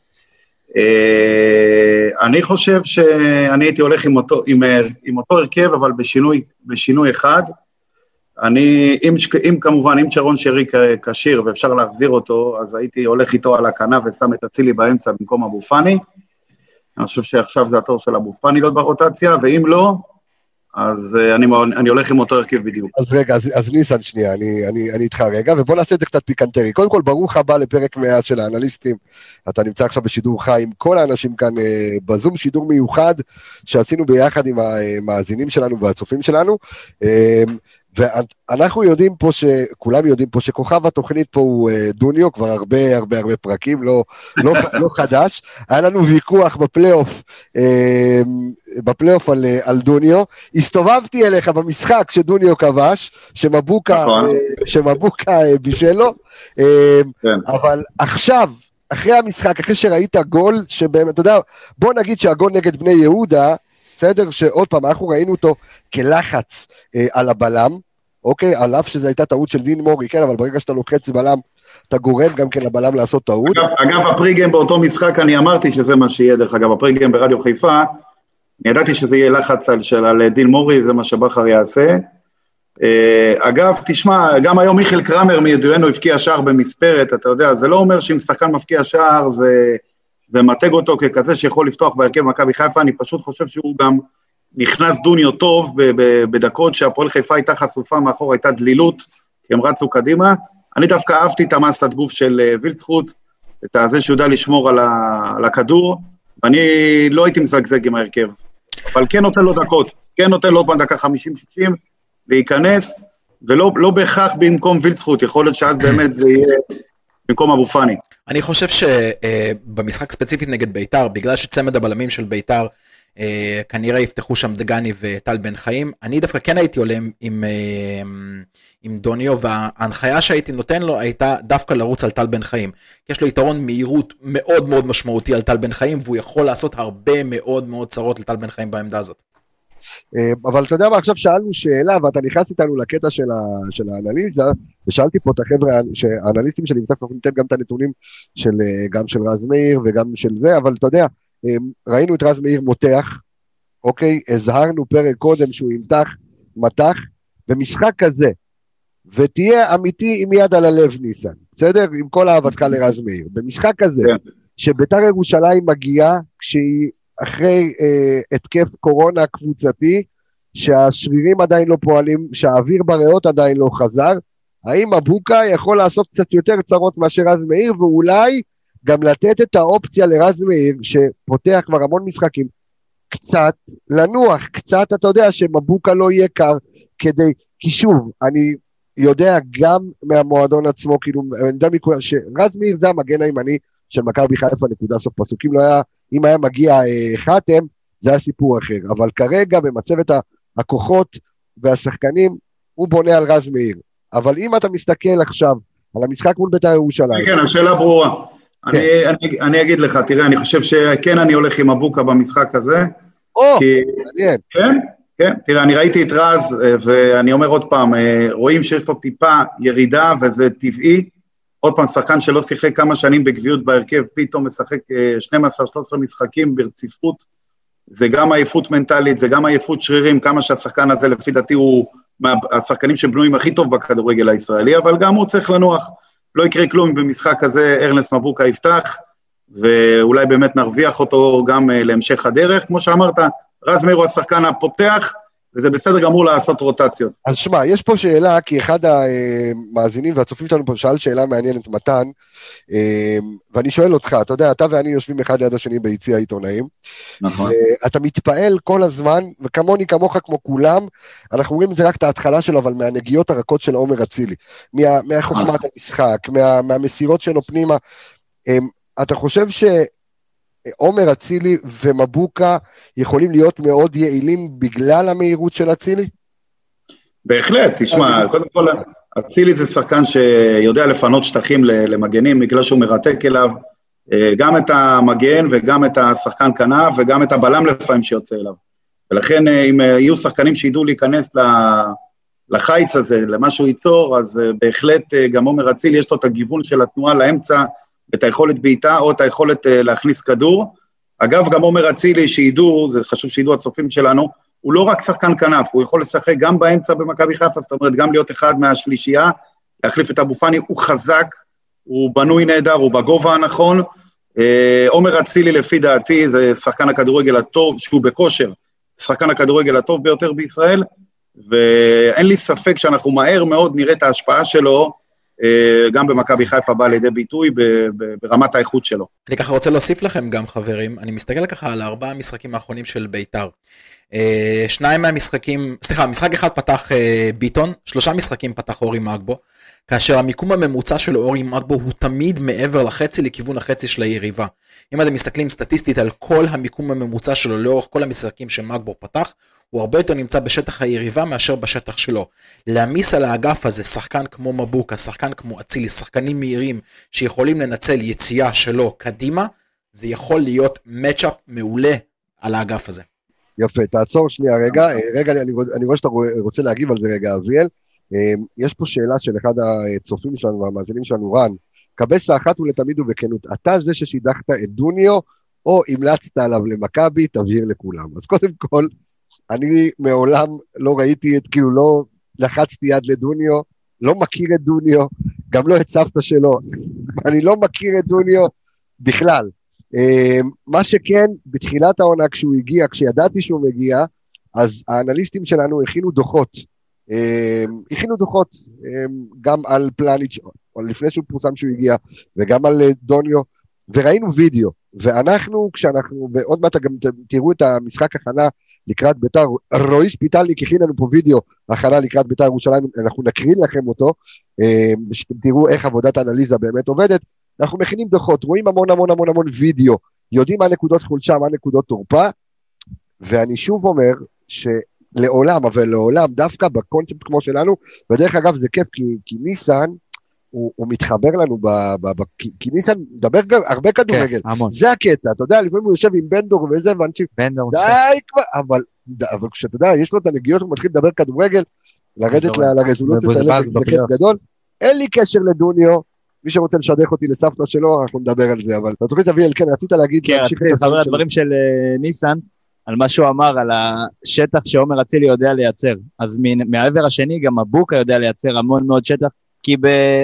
אה, אני חושב שאני הייתי הולך עם אותו, עם, עם אותו הרכב, אבל בשינוי, בשינוי אחד. אני, אם, אם כמובן, אם שרון שרי כשיר ואפשר להחזיר אותו, אז הייתי הולך איתו על הכנף ושם את אצילי באמצע במקום אבו פאני. אני חושב שעכשיו זה התור של אבו פאני להיות ברוטציה, ואם לא, אז uh, אני, אני הולך עם אותו הרכב בדיוק. אז רגע, אז, אז ניסן, שנייה, אני, אני, אני איתך רגע, ובוא נעשה את זה קצת פיקנטרי. קודם כל, ברוך הבא לפרק 100 של האנליסטים. אתה נמצא עכשיו בשידור חי עם כל האנשים כאן uh, בזום, שידור מיוחד שעשינו ביחד עם המאזינים שלנו והצופים שלנו. Uh, ואנחנו יודעים פה, ש... כולם יודעים פה שכוכב התוכנית פה הוא אה, דוניו, כבר הרבה הרבה הרבה פרקים, לא, לא, לא חדש. היה לנו ויכוח בפלייאוף, אה, בפלייאוף על, אה, על דוניו. הסתובבתי אליך במשחק שדוניו כבש, שמבוקה, נכון. שמבוקה בישל לו, כן. אבל עכשיו, אחרי המשחק, אחרי שראית גול, שבאמת, אתה יודע, בוא נגיד שהגול נגד בני יהודה, בסדר? שעוד פעם, אנחנו ראינו אותו כלחץ אה, על הבלם, אוקיי? על אף שזו הייתה טעות של דין מורי, כן, אבל ברגע שאתה לוחץ בלם, אתה גורם גם כן לבלם לעשות טעות. אגב, אגב הפריגם באותו משחק, אני אמרתי שזה מה שיהיה, דרך אגב, הפריגם ברדיו חיפה, אני ידעתי שזה יהיה לחץ על, של, על דין מורי, זה מה שבכר יעשה. אה, אגב, תשמע, גם היום מיכאל קרמר מידוענו הבקיע שער במספרת, אתה יודע, זה לא אומר שאם שחקן מבקיע שער זה, זה מתג אותו ככזה שיכול לפתוח בהרכב מכבי חיפה, אני פשוט חושב שהוא גם נכנס דוניו טוב בדקות שהפועל חיפה הייתה חשופה מאחור, הייתה דלילות, כי הם רצו קדימה. אני דווקא אהבתי את המסת גוף של אה, וילצחוט, את הזה שהוא יודע לשמור על, ה, על הכדור, ואני לא הייתי מזגזג עם ההרכב, אבל כן נותן לו דקות, כן נותן לו עוד פעם דקה 50-60, להיכנס, ולא לא בהכרח במקום וילצחוט, יכול להיות שאז באמת זה יהיה במקום אבו פאני. אני חושב שבמשחק ספציפית נגד ביתר, בגלל שצמד הבלמים של ביתר אה, כנראה יפתחו שם דגני וטל בן חיים. אני דווקא כן הייתי עולה עם, עם, אה, עם דוניו, וההנחיה שהייתי נותן לו הייתה דווקא לרוץ על טל בן חיים. יש לו יתרון מהירות מאוד מאוד משמעותי על טל בן חיים, והוא יכול לעשות הרבה מאוד מאוד צרות לטל בן חיים בעמדה הזאת. אה, אבל אתה יודע מה, עכשיו שאלנו שאלה, ואתה נכנס איתנו לקטע של, ה, של האנליזה, ושאלתי פה את החבר'ה, האנליסטים שלי, אנחנו ניתן גם את הנתונים של, גם של רז מאיר וגם של זה, אבל אתה יודע, ראינו את רז מאיר מותח, אוקיי? הזהרנו פרק קודם שהוא ימתח מטח, במשחק כזה, ותהיה אמיתי עם יד על הלב ניסן, בסדר? עם כל אהבתך לרז מאיר. במשחק כזה, כן. שביתר ירושלים מגיעה כשהיא אחרי אה, התקף קורונה קבוצתי, שהשרירים עדיין לא פועלים, שהאוויר בריאות עדיין לא חזר, האם אבוקה יכול לעשות קצת יותר צרות מאשר רז מאיר, ואולי גם לתת את האופציה לרז מאיר, שפותח כבר המון משחקים, קצת לנוח, קצת, אתה יודע, שמבוקה לא יהיה קר, כדי, כי שוב, אני יודע גם מהמועדון עצמו, כאילו, אני יודע מכולם, שרז מאיר זה המגן הימני של מכבי חיפה, נקודה סוף פסוק. אם לא היה, אם היה מגיע אה, חתם, זה היה סיפור אחר. אבל כרגע, במצבת הכוחות והשחקנים, הוא בונה על רז מאיר. אבל אם אתה מסתכל עכשיו על המשחק מול בית"ר ירושלים... כן, השאלה ברורה. אני, כן. אני, אני אגיד לך, תראה, אני חושב שכן אני הולך עם אבוקה במשחק הזה. או, מעניין. כן, כן, תראה, אני ראיתי את רז, אה, ואני אומר עוד פעם, אה, רואים שיש פה טיפה ירידה, וזה טבעי. עוד פעם, שחקן שלא שיחק כמה שנים בגביעות בהרכב, פתאום משחק אה, 12-13 משחקים ברציפות, זה גם עייפות מנטלית, זה גם עייפות שרירים, כמה שהשחקן הזה, לפי דעתי, הוא מהשחקנים שבנויים הכי טוב בכדורגל הישראלי, אבל גם הוא צריך לנוח. לא יקרה כלום במשחק הזה ארנס מבוקה יפתח, ואולי באמת נרוויח אותו גם אה, להמשך הדרך. כמו שאמרת, רז מאיר הוא השחקן הפותח, וזה בסדר גמור לעשות רוטציות. אז שמע, יש פה שאלה, כי אחד המאזינים והצופים שלנו פה שאל שאלה מעניינת, מתן, אה, ואני שואל אותך, אתה יודע, אתה ואני יושבים אחד ליד השני ביציע העיתונאים, נכון. ואתה מתפעל כל הזמן, וכמוני, כמוך, כמו כולם, אנחנו רואים את זה רק את ההתחלה שלו, אבל מהנגיעות הרכות של עומר אצילי, מה, מהחוכמת המשחק, מה, מהמסירות שלו פנימה. אה, אתה חושב שעומר אצילי ומבוקה יכולים להיות מאוד יעילים בגלל המהירות של אצילי? בהחלט, תשמע, קודם כל, אצילי זה שחקן שיודע לפנות שטחים למגנים, בגלל שהוא מרתק אליו אה, גם את המגן וגם את השחקן כנף וגם את הבלם לפעמים שיוצא אליו. ולכן אה, אם אה, יהיו שחקנים שידעו להיכנס לחיץ הזה, למה שהוא ייצור, אז בהחלט גם עומר אצילי יש לו את הגיוון של התנועה לאמצע, את היכולת בעיטה או את היכולת להכניס כדור. אגב, גם עומר אצילי, שידעו, זה חשוב שידעו הצופים שלנו, הוא לא רק שחקן כנף, הוא יכול לשחק גם באמצע במכבי חיפה, זאת אומרת, גם להיות אחד מהשלישייה, להחליף את אבו פאני, הוא חזק, הוא בנוי נהדר, הוא בגובה הנכון. עומר אצילי, לפי דעתי, זה שחקן הכדורגל הטוב, שהוא בכושר, שחקן הכדורגל הטוב ביותר בישראל, ואין לי ספק שאנחנו מהר מאוד נראה את ההשפעה שלו גם במכבי חיפה באה לידי ביטוי ברמת האיכות שלו. אני ככה רוצה להוסיף לכם גם חברים, אני מסתכל ככה על ארבעה המשחקים האחרונים של בית"ר. שניים מהמשחקים, סליחה, משחק אחד פתח ביטון, שלושה משחקים פתח אורי מגבו, כאשר המיקום הממוצע של אורי מגבו הוא תמיד מעבר לחצי לכיוון החצי של היריבה. אם אתם מסתכלים סטטיסטית על כל המיקום הממוצע שלו לאורך כל המשחקים שמגבו פתח, הוא הרבה יותר נמצא בשטח היריבה מאשר בשטח שלו. להעמיס על האגף הזה שחקן כמו מבוקה, שחקן כמו אצילי, שחקנים מהירים שיכולים לנצל יציאה שלו קדימה, זה יכול להיות מצ'אפ מעולה על האגף הזה. יפה, תעצור שנייה רגע, רגע, אני, אני רואה שאתה רוצה להגיב על זה רגע, אביאל. יש פה שאלה של אחד הצופים שלנו והמאזינים שלנו, רן, קבסה אחת ולתמיד ובכנות, אתה זה ששידכת את דוניו, או המלצת עליו למכבי, תבהיר לכולם. אז קודם כל, אני מעולם לא ראיתי את, כאילו לא לחצתי יד לדוניו, לא מכיר את דוניו, גם לא את סבתא שלו, אני לא מכיר את דוניו בכלל. מה שכן, בתחילת העונה כשהוא הגיע, כשידעתי שהוא מגיע, אז האנליסטים שלנו הכינו דוחות. הכינו דוחות גם על פלניץ', לפני שהוא פורסם שהוא הגיע, וגם על דוניו, וראינו וידאו. ואנחנו, כשאנחנו, ועוד מעט גם תראו את המשחק הכנה לקראת ביתר, רועי שפיטלניק הכין לנו פה וידאו הכנה לקראת ביתר ירושלים, אנחנו נקרין לכם אותו, שאתם תראו איך עבודת האנליזה באמת עובדת. אנחנו מכינים דוחות, רואים המון המון המון המון וידאו, יודעים מה נקודות חולשה, מה נקודות תורפה, ואני שוב אומר שלעולם, אבל לעולם, דווקא בקונספט כמו שלנו, ודרך אגב זה כיף, כי, כי ניסן, הוא, הוא מתחבר לנו, ב, ב, ב, כי, ניסן מדבר הרבה כדורגל, כן, המון. זה הקטע, אתה יודע, לפעמים הוא יושב עם בנדור וזה, ואנשים, בנדור, די כבר, אבל, אבל כשאתה יודע, יש לו את הנגיעות, הוא מתחיל לדבר כדורגל, לרדת לרזולוציות האלה, זה כיף בפיות. גדול. אין לי קשר לדוניו, מי שרוצה לשדך אותי לסבתא שלו, אנחנו נדבר על זה, אבל בתוכנית אביאל, כן, רצית להגיד, כן, רציתי שלו. לדברים של אה, ניסן, על מה שהוא אמר, על השטח שעומר אצילי יודע לייצר. אז מהעבר השני, גם מבוקה יודע לייצר המון מאוד שטח, כי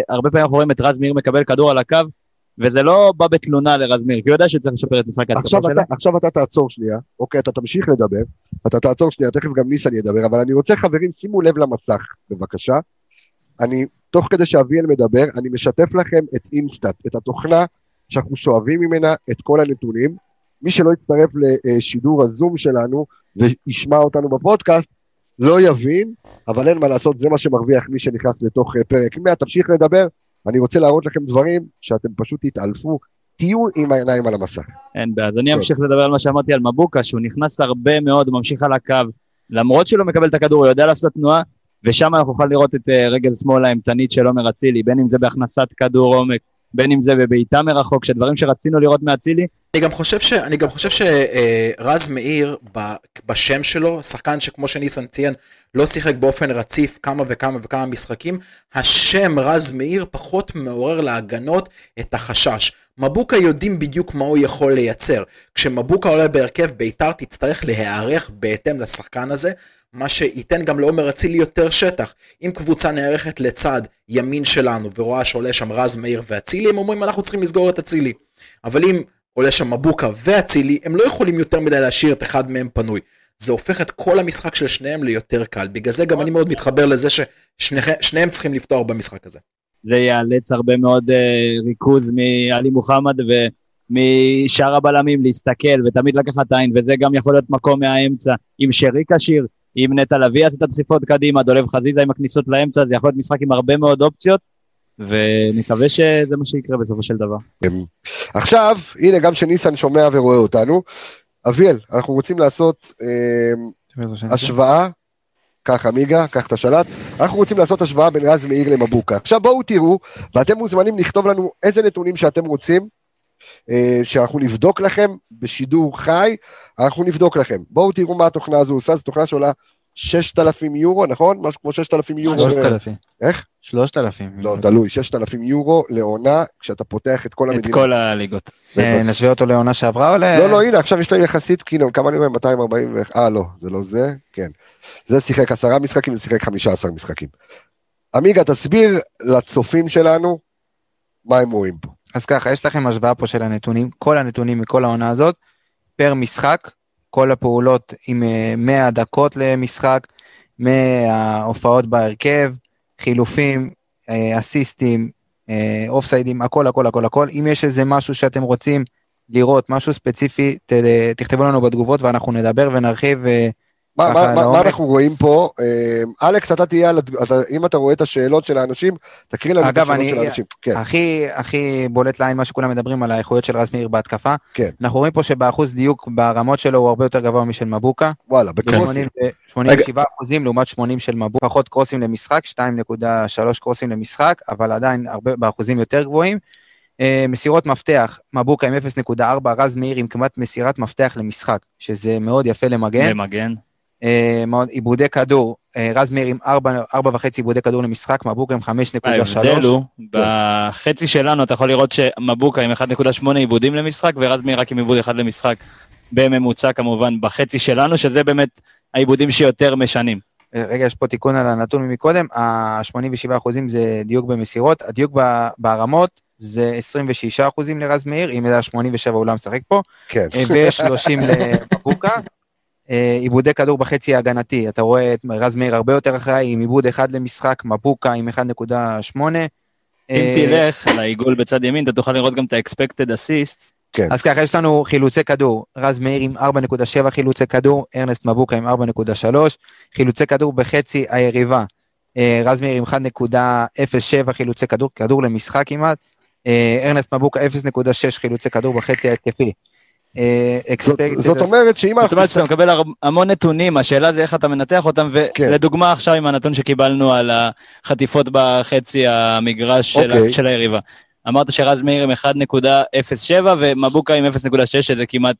הרבה פעמים אנחנו רואים את רז מאיר מקבל כדור על הקו, וזה לא בא בתלונה לרז מאיר, כי הוא יודע שהוא צריך לשפר את משחק ההתקפה שלו. עכשיו אתה תעצור שנייה, אוקיי, אתה תמשיך לדבר, אתה תעצור שנייה, תכף גם ניסן ידבר, אבל אני רוצה, חברים, שימו לב למסך, בבקשה. אני, תוך כדי שאביאל מדבר, אני משתף לכם את אינסטאט, את התוכנה שאנחנו שואבים ממנה את כל הנתונים. מי שלא יצטרף לשידור הזום שלנו וישמע אותנו בפודקאסט, לא יבין, אבל אין מה לעשות, זה מה שמרוויח מי שנכנס לתוך אה, פרק 100. תמשיך לדבר, אני רוצה להראות לכם דברים שאתם פשוט תתעלפו, תהיו עם העיניים על המסך. אין בעיה, אז אני אמשיך לדבר על מה שאמרתי על מבוקה, שהוא נכנס הרבה מאוד, הוא ממשיך על הקו, למרות שהוא לא מקבל את הכדור, הוא יודע לעשות תנועה, ושם אנחנו נוכל לראות את אה, רגל שמאל האימתנית של עומר אצילי, בין אם זה בהכנסת כדור עומק, בין אם זה בבעיטה מרחוק, שדברים שרצינו לראות מאצילי, אני גם חושב ש... אני גם חושב שרז מאיר בשם שלו, שחקן שכמו שניסן ציין, לא שיחק באופן רציף כמה וכמה וכמה משחקים, השם רז מאיר פחות מעורר להגנות את החשש. מבוקה יודעים בדיוק מה הוא יכול לייצר. כשמבוקה עולה בהרכב, ביתר תצטרך להיערך בהתאם לשחקן הזה, מה שייתן גם לעומר אצילי יותר שטח. אם קבוצה נערכת לצד ימין שלנו ורואה שעולה שם רז מאיר ואצילי, הם אומרים אנחנו צריכים לסגור את אצילי. אבל אם עולה שם מבוקה ואצילי, הם לא יכולים יותר מדי להשאיר את אחד מהם פנוי. זה הופך את כל המשחק של שניהם ליותר קל. בגלל זה גם אני מאוד מתחבר לזה ששניהם צריכים לפתוח במשחק הזה. זה יאלץ הרבה מאוד uh, ריכוז מעלי מוחמד ומשאר הבלמים להסתכל ותמיד לקחת עין, וזה גם יכול להיות מקום מהאמצע עם שרי כשיר, עם נטע לביא יעשה את הדחיפות קדימה, דולב חזיזה עם הכניסות לאמצע, זה יכול להיות משחק עם הרבה מאוד אופציות, ונקווה שזה מה שיקרה בסופו של דבר. עכשיו, הנה גם שניסן שומע ורואה אותנו. אביאל, אנחנו רוצים לעשות אה, השוואה, קח עמיגה, קח את השלט, אנחנו רוצים לעשות השוואה בין רז מאיר למבוקה. עכשיו בואו תראו, ואתם מוזמנים לכתוב לנו איזה נתונים שאתם רוצים, אה, שאנחנו נבדוק לכם בשידור חי, אנחנו נבדוק לכם. בואו תראו מה התוכנה הזו עושה, זו תוכנה שעולה 6,000 יורו, נכון? משהו כמו 6,000 יורו. 3,000. איך? 3,000. לא, תלוי, 6,000 יורו לעונה, כשאתה פותח את כל את המדינה. כל הליגות. אה, נשווה אותו לעונה שעברה או ל... לא, לא, הנה, עכשיו יש להם יחסית, כאילו, כמה אני רואה? 240 ו... אה, לא, זה לא זה, כן. זה שיחק עשרה משחקים, זה שיחק 15 משחקים. עמיגה, תסביר לצופים שלנו מה הם רואים פה. אז ככה, יש לכם השוואה פה של הנתונים, כל הנתונים מכל העונה הזאת, פר משחק, כל הפעולות עם אה, 100 דקות למשחק, מההופעות בהרכב, חילופים, אה, אסיסטים, אה, אוף סיידים, הכל הכל הכל הכל. אם יש איזה משהו שאתם רוצים לראות, משהו ספציפי, תכתבו לנו בתגובות ואנחנו נדבר ונרחיב. מה, מה, מה, מה. אנחנו רואים פה? אה, אלכס, אתה תהיה, על אתה, אם אתה רואה את השאלות של האנשים, תקריא לנו את אגב, השאלות אני- של האנשים. כן, הכי הכי בולט לעין מה שכולם מדברים על האיכויות של רז מאיר בהתקפה. כן. אנחנו רואים פה שבאחוז דיוק ברמות שלו הוא הרבה יותר גבוה משל מבוקה. וואלה, בקרוסים. 87 אחוזים לעומת 80 של מבוקה, פחות קרוסים למשחק, 2.3 קרוסים למשחק, אבל עדיין הרבה באחוזים יותר גבוהים. אה, מסירות מפתח, מבוקה עם 0.4, רז מאיר עם כמעט מסירת מפתח למשחק, שזה מאוד יפה למגן. למגן. אה, עיבודי כדור, אה, רז מאיר עם 4.5 עיבודי כדור למשחק, מבוקה עם 5.3. ההבדל הוא, בחצי שלנו אתה יכול לראות שמבוקה עם 1.8 עיבודים למשחק, ורז מאיר רק עם עיבוד אחד למשחק, בממוצע כמובן, בחצי שלנו, שזה באמת העיבודים שיותר משנים. אה, רגע, יש פה תיקון על הנתון מקודם, ה-87 אחוזים זה דיוק במסירות, הדיוק בהרמות זה 26 אחוזים לרז מאיר, אם זה היה 87 הוא לא משחק פה, כן. אה, ו-30 למבוקה. אה, עיבודי כדור בחצי ההגנתי, אתה רואה את רז מאיר הרבה יותר אחראי, עם עיבוד אחד למשחק, מבוקה עם 1.8. אם אה, תלך לעיגול בצד ימין, אתה תוכל לראות גם את ה-expected assist, אז ככה, יש לנו חילוצי כדור, רז מאיר עם 4.7 חילוצי כדור, ארנסט מבוקה עם 4.3, חילוצי כדור בחצי היריבה, אה, רז מאיר עם 1.07 חילוצי כדור, כדור למשחק כמעט, אה, ארנסט מבוקה 0.6 חילוצי כדור בחצי ההתקפי. אה, זאת- אומרת שאם זאת. אומרת שאתה מקבל המון נתונים, השאלה זה איך אתה מנתח אותם, כן. ולדוגמה עכשיו עם הנתון שקיבלנו על החטיפות בחצי המגרש של אוקיי. של היריבה. אמרת שרז מאיר עם 1.07 ומבוקה עם 0.6, שזה כמעט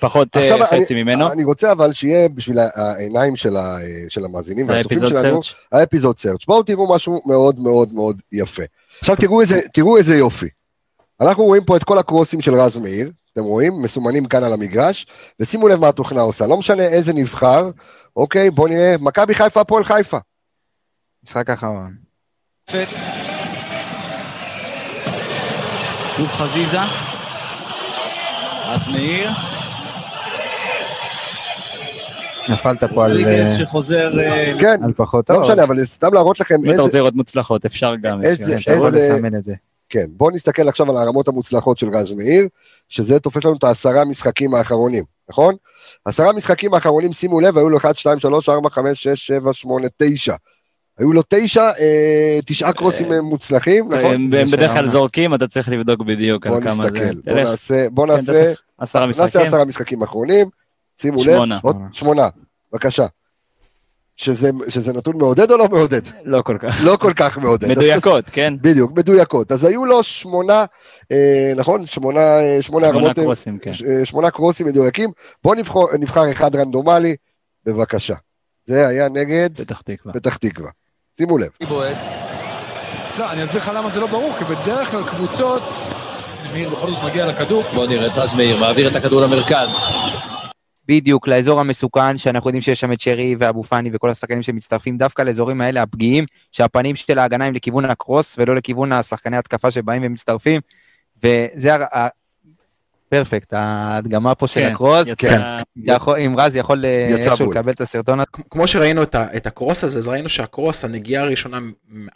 פחות אה, עכשיו, חצי אני- ממנו. אני רוצה אבל שיהיה בשביל העיניים של ה- של המאזינים והצופים האפיזוד שלנו, סרצ'. האפיזוד סרצ'. בואו תראו משהו מאוד מאוד מאוד יפה. עכשיו תראו איזה, תראו איזה יופי. אנחנו רואים פה את כל הקרוסים של רז מאיר, אתם רואים? מסומנים כאן על המגרש, ושימו לב מה התוכנה עושה, לא משנה איזה נבחר, אוקיי? בואו נראה, מכבי חיפה, הפועל חיפה. משחק אחרון. שוב חזיזה. אז מאיר. נפלת פה על, ריגס אה, שחוזר... אה, כן, על פחות לא טוב. משנה, אבל סתם להראות לכם אם אתה איזה, רוצה לראות מוצלחות, אפשר גם. איזה- איזה- לסמן את זה. כן, בואו נסתכל עכשיו על הרמות המוצלחות של רז מאיר, שזה תופס לנו את העשרה משחקים האחרונים, נכון? עשרה משחקים האחרונים, שימו לב, היו לו 1, 2, 3, 4, 5, 6, 7, 8, 9. היו לו תשע, אה, תשעה קרוסים אה, מוצלחים, נכון? הם בדרך כלל. זורקים, אתה צריך לבדוק בדיוק על כמה זה. נסתכל, בואו תלך, נעשה, כן, נעשה, עשרה נעשה משחקים. עשרה משחקים אחרונים, שימו לב. עוד שמונה, בבקשה. שזה, שזה נתון מעודד או לא מעודד? לא כל כך. לא כל כך מעודד. מדויקות, כן? בדיוק, מדויקות. אז היו לו שמונה, אה, נכון? שמונה, אה, שמונה שמונה הרמות, אה, קרוסים, כן. ש- אה, שמונה קרוסים מדויקים. בואו נבחר, נבחר אחד רנדומלי, בבקשה. זה היה נגד פתח תקווה. פתח תקווה. שימו לב. לא, אני אסביר לך למה זה לא ברור, כי בדרך כלל קבוצות... מאיר בכל זאת מגיע לכדור. בוא נראה את רז מאיר, מעביר את הכדור למרכז. בדיוק לאזור המסוכן, שאנחנו יודעים שיש שם את שרי ואבו פאני וכל השחקנים שמצטרפים דווקא לאזורים האלה הפגיעים, שהפנים של ההגנה הם לכיוון הקרוס ולא לכיוון השחקני התקפה שבאים ומצטרפים, וזה ה-. פרפקט, ההדגמה פה של כן, הקרוס, יצא- יכול- אם רז יכול אה, איכשהו. לקבל את הסרטון הזה. כמו שראינו את, ה, את הקרוס הזה, אז ראינו שהקרוס, הנגיעה הראשונה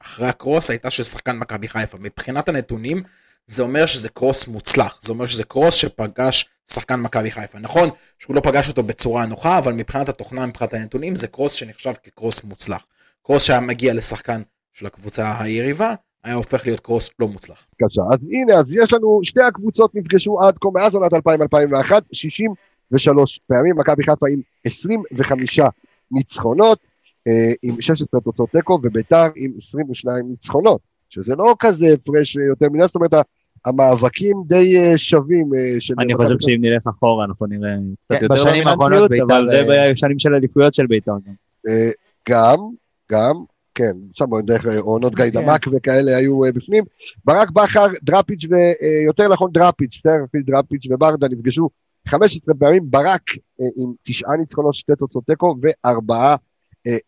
אחרי הקרוס הייתה של שחקן מכבי חיפה. מבחינת הנתונים, זה אומר שזה קרוס מוצלח. זה אומר שזה קרוס שפגש שחקן מכבי חיפה. נכון שהוא לא פגש אותו בצורה נוחה, אבל מבחינת התוכנה, מבחינת הנתונים, זה קרוס שנחשב כקרוס מוצלח. קרוס שהיה מגיע לשחקן של הקבוצה היריבה, היה הופך להיות קרוס לא מוצלח. בבקשה. אז הנה, אז יש לנו, שתי הקבוצות נפגשו עד כה מאז עונת 2000-2001, 63 פעמים, מכבי חיפה עם 25 ניצחונות, אה, עם 16 תוצאות תיקו, וביתר עם 22 ניצחונות, שזה לא כזה הפרש יותר מדי, זאת אומרת, המאבקים די אה, שווים אה. אני חושב. שאם נלך אחורה אנחנו נראה קצת כן, יותר בשנים האחרונות דומיננטיות, אבל בית"ר, זה אה, בשנים של אליפויות של בית"ר גם. גם, גם, כן, שם דרך עונות גיא כן. דמק וכאלה היו בפנים. ברק בכר, דראפיץ' ויותר נכון דראפיץ', דראפיץ' וברדה נפגשו 15 פעמים, ברק עם תשעה ניצחונות, שתי תוצאות תיקו וארבעה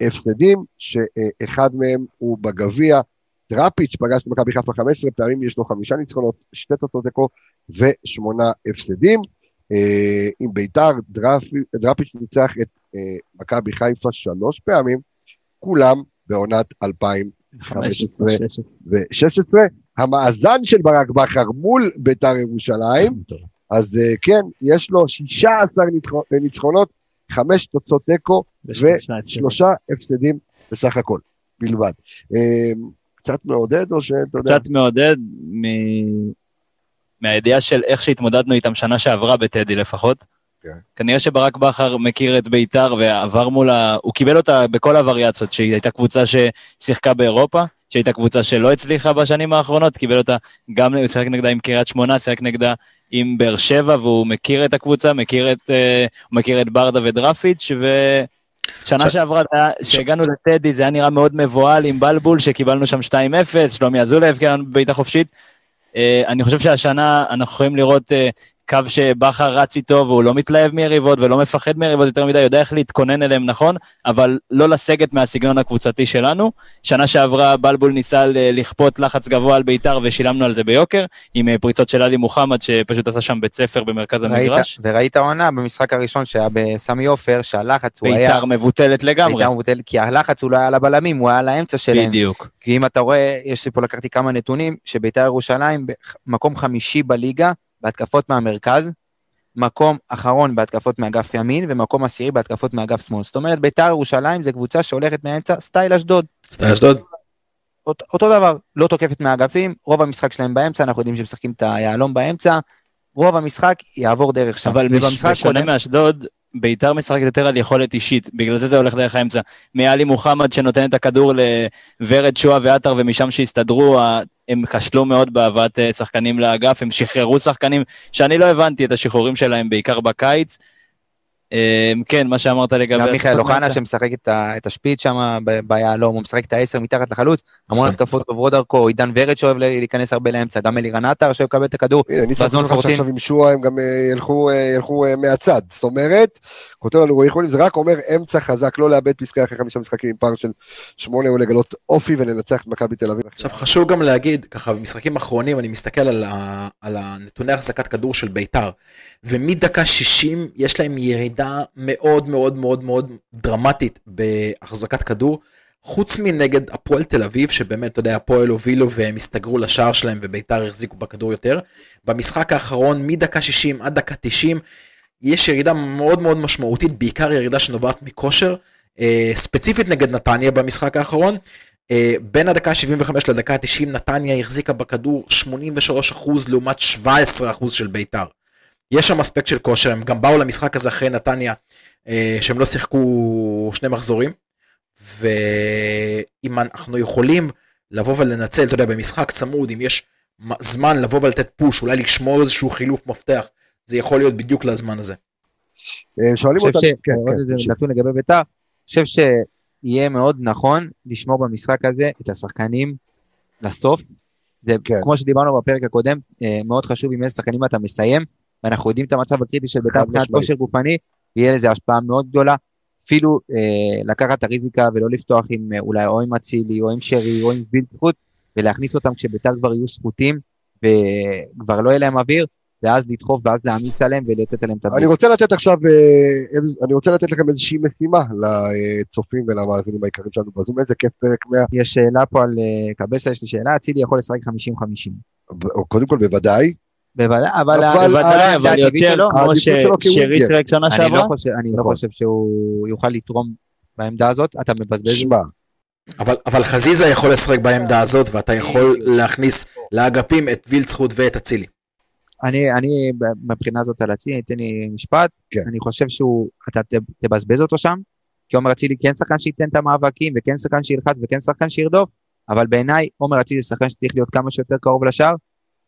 הפסדים, שאחד מהם הוא בגביע. דראפיץ' פגש במכבי חיפה 15 פעמים, יש לו חמישה ניצחונות, שתי תוצאות תיקו ושמונה הפסדים. אה, עם ביתר, דראפי- דראפיץ' ניצח את אה, מכבי חיפה שלוש פעמים, כולם בעונת 2015 ו-16. המאזן של ברק בכר מול ביתר ירושלים, אז אה, כן, יש לו 16 ניצחו- ניצחונות, חמש תוצאות תיקו ושלושה הפסדים בסך הכל, בלבד. קצת מעודד או שאתה יודע? קצת מעודד מ- מהידיעה של איך שהתמודדנו איתם שנה שעברה בטדי לפחות. כן. כנראה שברק בכר מכיר את ביתר ועבר מול ה... הוא קיבל אותה בכל הווריאציות, שהיא הייתה קבוצה ששיחקה באירופה, שהייתה קבוצה שלא הצליחה בשנים האחרונות, קיבל אותה גם, הוא שיחק נגדה עם קריית שמונה, שיחק נגדה עם באר שבע, והוא מכיר את הקבוצה, מכיר את, הוא מכיר את ברדה ודרפיץ', ו... שנה ש- שעברה, היה- כשהגענו לטדי, זה היה נראה מאוד מבוהל עם בלבול, שקיבלנו שם 2-0, שלומי אזולאי הבקיע לנו בבעיטה חופשית. אה, אני חושב שהשנה אנחנו יכולים לראות אה, קו שבכר רץ איתו והוא לא מתלהב מיריבות ולא מפחד מיריבות יותר מדי, יודע איך להתכונן אליהם נכון, אבל לא לסגת מהסגנון הקבוצתי שלנו. שנה שעברה בלבול ניסה לכפות לחץ גבוה על בית"ר ושילמנו על זה ביוקר, עם אה, פריצות של עלי מוחמד שפשוט עשה שם בית ספר במרכז ראית, המגרש. וראית עונה במשחק הראשון שהיה בסמי עופר, שהלחץ הוא היה... בית"ר מבוטלת לגמרי. בית"ר מבוטלת, כי הלחץ הוא לא היה על הבלמים, הוא היה על האמצע שלהם. בדיוק. כי אם אתה רואה, יש לי פה לקחתי כמה נתונים, שביתר ירושלים במקום חמישי בליגה בהתקפות מהמרכז, מקום אחרון בהתקפות מאגף ימין, ומקום עשירי בהתקפות מאגף שמאל. זאת אומרת, ביתר ירושלים זה קבוצה שהולכת מהאמצע, סטייל אשדוד. סטייל אשדוד. אותו, אותו דבר, לא תוקפת מהאגפים, רוב המשחק שלהם באמצע, אנחנו יודעים שהם משחקים את היהלום באמצע, רוב המשחק יעבור דרך שם. אבל בשונה מאשדוד, ביתר משחקת יותר על יכולת אישית, בגלל זה זה הולך דרך האמצע. מעלי מוחמד שנותן את הכדור לוורד שואה ועטר, ומשם שהסתדרו, הם כשלו מאוד בהבאת אה, שחקנים לאגף, הם שחררו שחקנים שאני לא הבנתי את השחרורים שלהם, בעיקר בקיץ. אה, כן, מה שאמרת לגבי... גם מיכאל אוחנה. שמשחק את, השפיץ שם ביהלום, הוא משחק את העשר מתחת לחלוץ, המון נכון. התקפות עוברות דרכו, עידן ורד שאוהב להיכנס הרבה לאמצע, גם אלירן עטר שאוהב לקבל את הכדור, הנה, אני צריך חזון לך פורטין. שעכשיו עם שועה הם גם אה, ילכו, אה, אה, מהצד. זאת אומרת, כותב לנו רועי חולי, זה רק אומר אמצע חזק, לא לאבד פסקה אחרי חמישה משחקים עם פער של שמונה, ולגלות אופי ולנצח את מכבי תל אביב. עכשיו חשוב גם להגיד, ככה במשחקים האחרונים אני מסתכל על, ה, על הנתוני החזקת כדור של ביתר, ומדקה 60 יש להם ירידה מאוד מאוד מאוד מאוד דרמטית בהחזקת כדור, חוץ מנגד הפועל תל אביב, שבאמת, אתה יודע, הפועל הובילו והם הסתגרו לשער שלהם וביתר החזיקו בכדור יותר. במשחק האחרון, מדקה 60 עד דקה 90, יש ירידה מאוד מאוד משמעותית, בעיקר ירידה שנובעת מכושר, אה, ספציפית נגד נתניה במשחק האחרון. אה, בין הדקה 75 לדקה 90 נתניה החזיקה בכדור 83% לעומת 17% של ביתר. יש שם אספקט של כושר, הם גם באו למשחק הזה אחרי נתניה, אה, שהם לא שיחקו שני מחזורים, ואם אנחנו יכולים לבוא ולנצל, אתה יודע, במשחק צמוד, אם יש זמן לבוא ולתת פוש, אולי לשמור איזשהו חילוף מפתח, זה יכול להיות בדיוק לזמן הזה. אה, שואלים אותנו, כן, כן, תמשיך. נתון לגבי בית"ר, אני חושב שיהיה מאוד נכון לשמור במשחק הזה את השחקנים לסוף. זה כן. כמו שדיברנו בפרק הקודם, אה, מאוד חשוב עם איזה שחקנים אתה מסיים, ואנחנו יודעים את המצב הקריטי של בית"ר מבחינת. כושר גופני, יהיה לזה השפעה מאוד גדולה. אפילו אה, לקחת את הריזיקה ולא לפתוח עם אה, אולי או עם אצילי או עם שרי או עם וילדפוט, ולהכניס אותם כשבית"ר כבר יהיו סחוטים וכבר לא יהיה להם אוויר, ואז לדחוף ואז להעמיס עליהם ולתת עליהם את אני הביט. רוצה לתת עכשיו, אה, אני רוצה לתת לכם איזושהי משימה לצופים ולמאזינים העיקריים שלנו בזום, איזה כיף פרק 100, יש שאלה פה על אה, קבסה, יש לי שאלה, אצילי יכול לשחק 50-50. קודם כל בוודאי, בוודאי, אבל בוודאי, אבל יותר כמו העדיפות ש- שלו שרי כווינגר. שיחק שנה אני שעברה. לא חושב, אני לא נכון. חושב שהוא יוכל לתרום בעמדה הזאת, אתה מבזבז. שמע, אבל, אבל חזיזה יכול לשחק בעמדה הזאת, ואתה יכול להכניס לאגפים את וילצחוט ואת אצילי. אני, אני מבחינה הזאת על אצילי, תן לי משפט, כן. אני חושב שהוא, אתה תבזבז אותו שם, כי עומר אצילי כן שחקן שייתן את המאבקים, וכן שחקן שילחץ, וכן שחקן שירדוף, אבל בעיניי עומר אצילי שחקן שצריך להיות כמה שיותר קרוב לשער,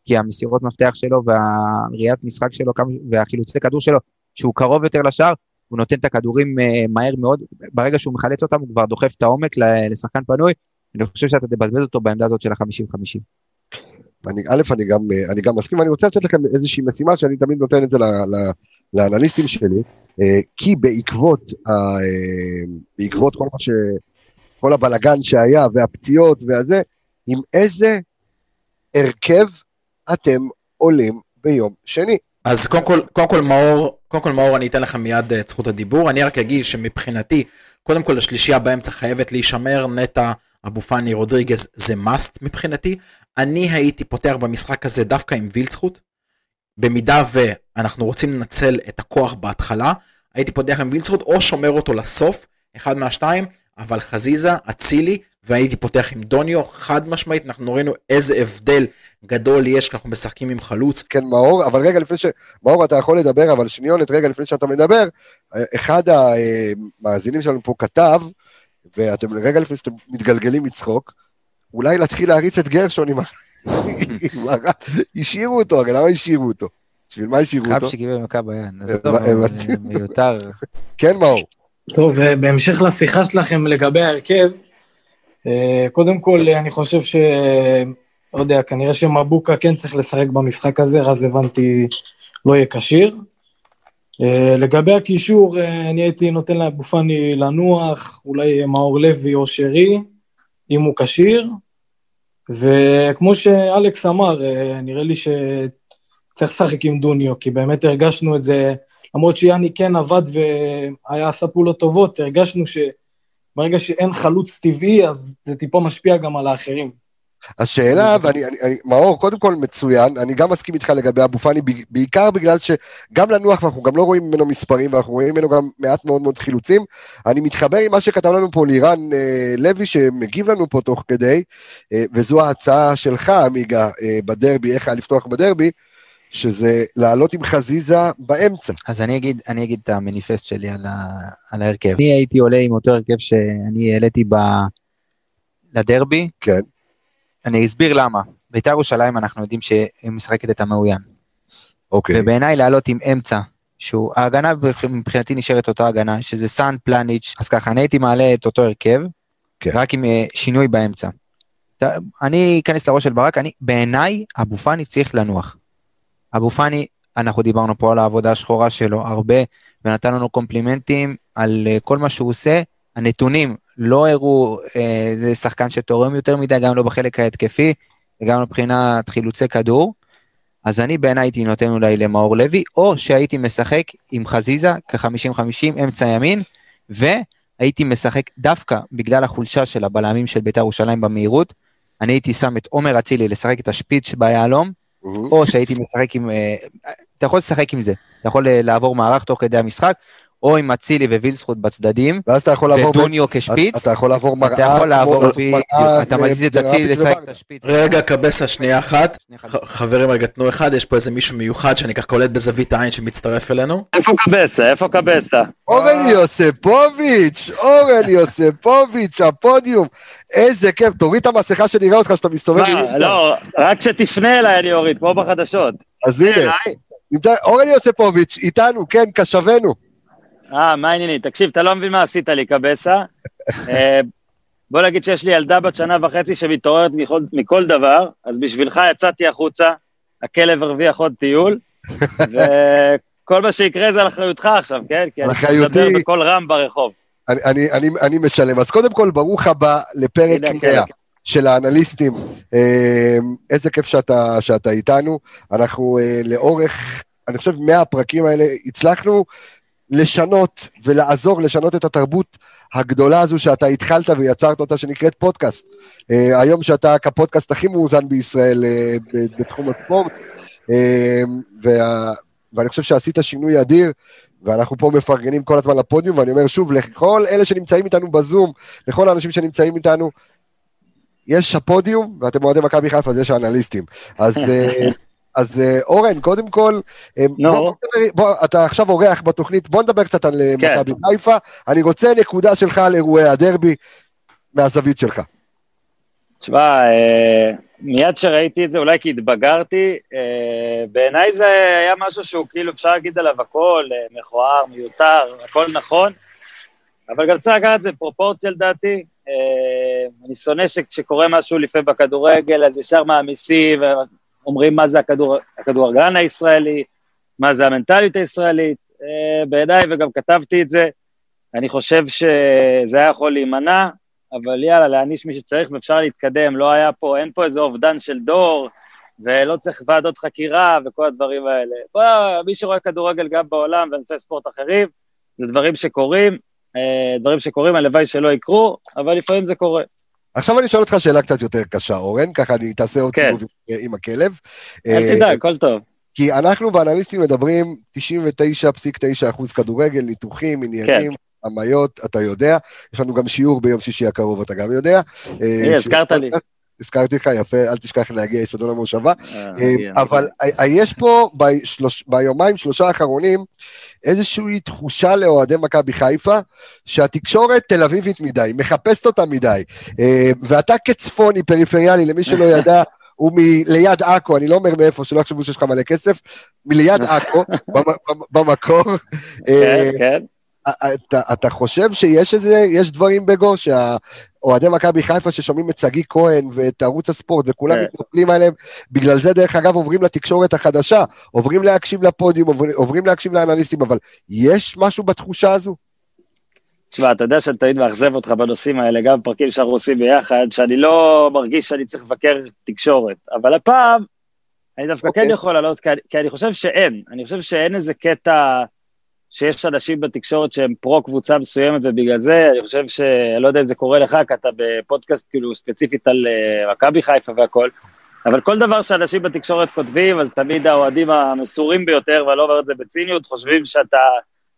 כי המסירות מפתח שלו והראיית משחק שלו והחילוצי כדור שלו, שהוא קרוב יותר לשער, הוא נותן את הכדורים אה, מהר מאוד, ברגע שהוא מחלץ אותם הוא כבר דוחף את העומק לשחקן פנוי, אני חושב שאתה תבזבז אותו בעמדה הזאת של ה-50-50. אני, א', אני גם, אה, אני גם מסכים, ואני רוצה לתת לכם איזושהי משימה שאני תמיד נותן את זה ל- ל- לאנליסטים שלי, אה, כי בעקבות, ה- אה, בעקבות כל ש... כל הבלגן שהיה, והפציעות והזה, עם איזה הרכב אתם עולים ביום שני. אז קודם כל, קודם כל מאור, קודם כל מאור אני אתן לך מיד את זכות הדיבור, אני רק אגיד שמבחינתי, קודם כל השלישייה באמצע חייבת להישמר, נטע, אבו פאני, רודריגז זה must מבחינתי, אני הייתי פותח במשחק הזה דווקא עם וילצחוט, במידה ואנחנו רוצים לנצל את הכוח בהתחלה, הייתי פותח עם וילצחוט או שומר אותו לסוף, אחד מהשתיים, אבל חזיזה, אצילי, והייתי פותח עם דוניו, חד משמעית, אנחנו ראינו איזה הבדל גדול יש כשאנחנו משחקים עם חלוץ, כן, מאור, אבל רגע לפני ש... מאור, אתה יכול לדבר, אבל שניונת, רגע לפני שאתה מדבר, אה, אחד המאזינים שלנו פה כתב, ואתם רגע לפני שאתם מתגלגלים מצחוק, אולי להתחיל להריץ את גרשון עם ה... עם ה- השאירו אותו, הרי למה השאירו אותו? בשביל מה השאירו אותו? חבשי קיבל מכה ביד, אה, מיותר. כן, מאור. טוב, אה, בהמשך לשיחה שלכם לגבי ההרכב, אה, קודם כל, אני חושב ש... לא יודע, כנראה שמבוקה כן צריך לשחק במשחק הזה, רז הבנתי לא יהיה כשיר. לגבי הקישור, אני הייתי נותן לאבו פאני לנוח, אולי מאור לוי או שרי, אם הוא כשיר. וכמו שאלכס אמר, אה, נראה לי שצריך לשחק עם דוניו, כי באמת הרגשנו את זה, למרות שיאני כן עבד והיה עשה פעולות טובות, הרגשנו שברגע שאין חלוץ טבעי, אז זה טיפה משפיע גם על האחרים. השאלה, ואני, אני, אני, מאור, קודם כל מצוין, אני גם מסכים איתך לגבי אבו פאני, בעיקר בגלל שגם לנוח, ואנחנו גם לא רואים ממנו מספרים, ואנחנו רואים ממנו גם מעט מאוד מאוד חילוצים. אני מתחבר עם מה שכתב לנו פה לירן אה, לוי, שמגיב לנו פה תוך כדי, אה, וזו ההצעה שלך, עמיגה, אה, בדרבי, איך היה לפתוח בדרבי, שזה לעלות עם חזיזה באמצע. אז אני אגיד, אני אגיד את המניפסט שלי על, ה, על ההרכב. אני הייתי עולה עם אותו הרכב שאני העליתי ב... לדרבי. כן. אני אסביר למה. בית"ר ירושלים אנחנו יודעים שהיא משחקת את המאוין. אוקיי. ובעיניי לעלות עם אמצע, שהוא, ההגנה מבחינתי נשארת אותה הגנה, שזה סאן פלניץ', אז ככה, אני הייתי מעלה את אותו הרכב, כן. רק עם אה, שינוי באמצע. אני אכנס לראש של ברק, אני, בעיניי, אבו פאני צריך לנוח. אבו פאני, אנחנו דיברנו פה על העבודה השחורה שלו הרבה, ונתן לנו קומפלימנטים על אה, כל מה שהוא עושה. הנתונים לא הראו אה, זה שחקן שתורם יותר מדי, גם לא בחלק ההתקפי, וגם מבחינת חילוצי כדור. אז אני בעיניי הייתי נותן אולי למאור לוי, או שהייתי משחק עם חזיזה כ-50-50 אמצע ימין, והייתי משחק דווקא בגלל החולשה של הבלמים של בית"ר ירושלים במהירות, אני הייתי שם את עומר אצילי לשחק את השפיץ ביהלום, או שהייתי משחק עם, אה, אתה יכול לשחק עם זה, אתה יכול אה, לעבור מערך תוך כדי המשחק, או עם אצילי ווילסחוט בצדדים, ואז אתה יכול לעבור... ודוניו כשפיץ, אתה יכול לעבור מראה... אתה יכול לעבור, אתה מזיז את אצילי לשחק. את השפיץ. רגע, קבסה, שנייה אחת. חברים, רגע, תנו אחד, יש פה איזה מישהו מיוחד שאני ככה קולט בזווית העין שמצטרף אלינו. איפה קבסה? איפה קבסה? אורן יוספוביץ', אורן יוספוביץ', הפודיום, איזה כיף, תוריד את המסכה שנראה אותך שאתה מסתובב. לא, רק שתפנה אליי אני אוריד, כמו בחדשות. אז הנה, אורן יוספוביץ', איתנו, כן, קשבנו. אה, מה העניינים? תקשיב, אתה לא מבין מה עשית לי, קבסה. אה, בוא נגיד שיש לי ילדה בת שנה וחצי שמתעוררת מכל, מכל דבר, אז בשבילך יצאתי החוצה, הכלב הרוויח עוד טיול, וכל מה שיקרה זה על אחריותך עכשיו, כן? כי אני. מדבר בקול רם ברחוב. אני, אני, אני, אני משלם. אז קודם כל, ברוך הבא לפרק הנה, 100 כן. של האנליסטים. אה, איזה כיף שאתה, שאתה איתנו. אנחנו אה, לאורך, אני חושב, 100 הפרקים האלה הצלחנו לשנות ולעזור לשנות את התרבות הגדולה הזו שאתה התחלת ויצרת אותה, שנקראת פודקאסט. אה, היום שאתה כפודקאסט הכי מאוזן בישראל ב- בתחום הספורט, אה, וה, ואני חושב שעשית שינוי אדיר. ואנחנו פה מפרגנים כל הזמן לפודיום, ואני אומר שוב, לכל אלה שנמצאים איתנו בזום, לכל האנשים שנמצאים איתנו, יש הפודיום, ואתם אוהדי מכבי חיפה, אז יש האנליסטים. אז, אה, אז אה, אורן, קודם כל, אה, נו. בוא, בוא, אתה עכשיו אורח בתוכנית, בוא נדבר קצת על אה, כן. מכבי חיפה. אני רוצה נקודה שלך על אירועי הדרבי, מהזווית שלך. תשמע, אה, מיד שראיתי את זה, אולי כי התבגרתי, אה, בעיניי זה היה משהו שהוא כאילו אפשר להגיד עליו הכל, אה, מכוער, מיותר, הכל נכון, אבל גם צריך לקחת את זה פרופורציה לדעתי. אה, אני שונא שכשקורה משהו לפעמים בכדורגל, אז ישר מעמיסים ואומרים מה זה הכדור, הכדורגלן הישראלי, מה זה המנטליות הישראלית. אה, בעיניי, וגם כתבתי את זה, אני חושב שזה היה יכול להימנע, אבל יאללה, להעניש מי שצריך ואפשר להתקדם, לא היה פה, אין פה איזה אובדן של דור, ולא צריך ועדות חקירה וכל הדברים האלה. בוא, מי שרואה כדורגל גם בעולם וענפי ספורט אחרים, זה דברים שקורים, אה, דברים שקורים, הלוואי שלא יקרו, אבל לפעמים זה קורה. עכשיו אני שואל אותך שאלה קצת יותר קשה, אורן, ככה אני תעשה עוד כן. סיבוב עם- עם הכלב. אל אה, תדאג, הכל טוב. כי אנחנו באנליסטים מדברים 99.9% כדורגל, ניתוחים, עניינים, עמיות, אתה יודע. יש לנו גם שיעור ביום שישי הקרוב, אתה גם יודע. אה, הזכרת לי. הזכרתי לך, יפה, אל תשכח להגיע לאצטדיון המושבה. אה, אה, אבל יש פה ביומיים, שלושה האחרונים, איזושהי תחושה לאוהדי מכבי חיפה, שהתקשורת תל אביבית מדי, מחפשת אותה מדי. אה, ואתה כצפוני, פריפריאלי, למי שלא ידע, הוא מליד עכו, אני לא אומר מאיפה, שלא יחשבו שיש לך מלא כסף, מליד עכו, במ- במ- במקור. כן, כן. אתה, אתה חושב שיש איזה, יש דברים בגו, שהאוהדי מכבי חיפה ששומעים את שגיא כהן ואת ערוץ הספורט וכולם כן. מתנפלים עליהם, בגלל זה דרך אגב עוברים לתקשורת החדשה, עוברים להקשיב לפודיום, עוברים, עוברים להקשיב לאנליסטים, אבל יש משהו בתחושה הזו? תשמע, אתה יודע שאני תמיד מאכזב אותך בנושאים האלה, גם בפרקים שאנחנו עושים ביחד, שאני לא מרגיש שאני צריך לבקר תקשורת. אבל הפעם, אני דווקא אוקיי. כן יכול לעלות, כי אני, כי אני חושב שאין. אני חושב שאין איזה קטע שיש אנשים בתקשורת שהם פרו קבוצה מסוימת, ובגלל זה, אני חושב ש... לא יודע אם זה קורה לך, כי אתה בפודקאסט כאילו ספציפית על אה, מכבי חיפה והכל, אבל כל דבר שאנשים בתקשורת כותבים, אז תמיד האוהדים המסורים ביותר, ואני לא אומר את זה בציניות, חושבים שאתה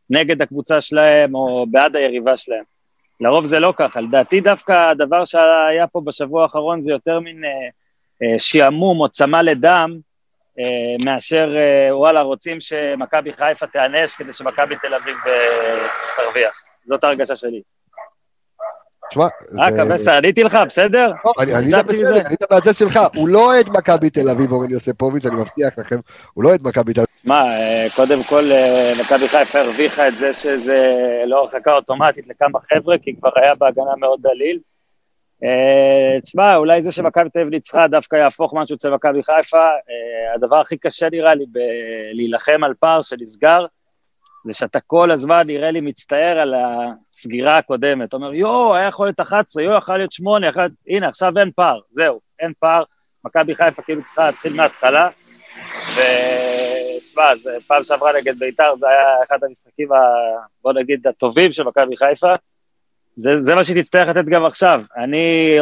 נגד הקבוצה שלהם או בעד היריבה שלהם. לרוב זה לא ככה, לדעתי דווקא הדבר שהיה פה בשבוע האחרון זה יותר מין אה, אה, שעמום או צמא לדם, מאשר אה, וואלה רוצים שמכבי חיפה תיענש כדי שמכבי תל אביב אה, תרוויח. זאת ההרגשה שלי. תשמע, רק, זה- בסדר, עניתי לך, בסדר? לא, אני אני יצאתי בסדר. אני מהצד שלך, הוא לא אוהד מכבי תל אביב, אורן יוספוביץ', אני מבטיח לכם, הוא לא אוהד מכבי תל אביב. מה, אה, קודם כל אה, מכבי חיפה הרוויחה את זה שזה לא הרחקה אוטומטית לכמה חבר'ה, כי כבר היה בהגנה מאוד דליל. אה, תשמע, אולי זה שמכבי תל אביב ניצחה דווקא יהפוך משהו אצל מכבי חיפה. אה, הדבר הכי קשה נראה לי בלהילחם על פער שנסגר, זה שאתה כל הזמן נראה לי מצטער על הסגירה הקודמת. אתה אומר, יואו, היה יכול להיות 11, יואו, יכול להיות 8, יכול להיות... הנה, עכשיו אין פער, זהו, אין פער. מכבי חיפה כאילו צריכה להתחיל מההתחלה. ותשמע, פעם שעברה נגד ביתר, זה היה אחד המשחקים, ה... בוא נגיד, הטובים של מכבי חיפה. זה, זה מה תצטרך לתת גם עכשיו. אני,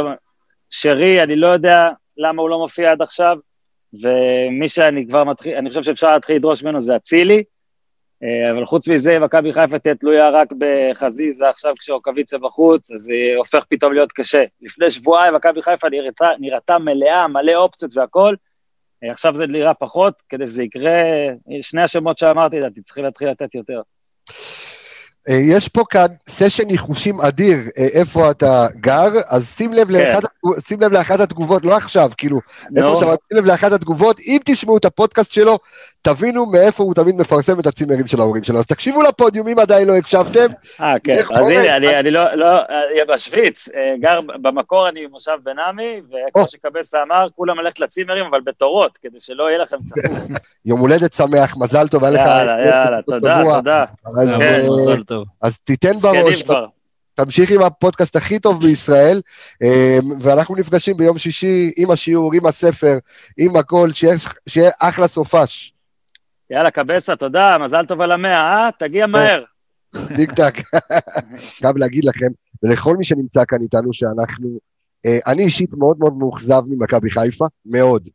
שרי, אני לא יודע למה הוא לא מופיע עד עכשיו, ומי שאני כבר מתחיל, אני חושב שאפשר להתחיל לדרוש ממנו זה אצילי. אה, אבל חוץ מזה, אם מכבי חיפה תהיה תלויה רק בחזיזה עכשיו כשאוקוויצה בחוץ, אז זה הופך פתאום להיות קשה. לפני שבועיים מכבי חיפה נראתה, נראתה מלאה, מלא אופציות והכול, אה, עכשיו זה נראה פחות, כדי שזה יקרה, שני השמות שאמרתי, לדעתי, צריכים להתחיל לתת יותר. אה, יש פה כאן סשן ניחושים אדיר אה, איפה אתה גר, אז שים לב, כן. לאחת, שים לב לאחת התגובות, לא עכשיו, כאילו, איפה נו. שם, שים לב לאחת התגובות, אם תשמעו את הפודקאסט שלו, תבינו מאיפה הוא תמיד מפרסם את הצימרים של ההורים שלו. אז תקשיבו לפודיום, אם עדיין לא הקשבתם. אה, כן. אז? הנה, אני, אני לא, לא, אה, בשוויץ, גר במקור אני במושב בן עמי, וכמו. שקבסה אמר, כולם ללכת לצימרים, אבל בתורות, כדי שלא יהיה לכם צפוף. יום הולדת שמח, מזל טוב, היה לך... יאללה, יאללה, תודה. תודה. טוב. אז תיתן בראש. תמשיך עם הפודקאסט הכי טוב בישראל, אה, ואנחנו נפגשים ביום שישי עם השיעור, עם הספר, עם הכל, שיהיה- שיהיה אחלה סופש. יאללה, קבסה, תודה, מזל טוב על המאה, אה? תגיע מהר. טיק טק. חייב להגיד לכם, ולכל מי שנמצא כאן איתנו, שאנחנו, אה, אני אישית מאוד מאוד מאוכזב ממכבי חיפה, מאוד.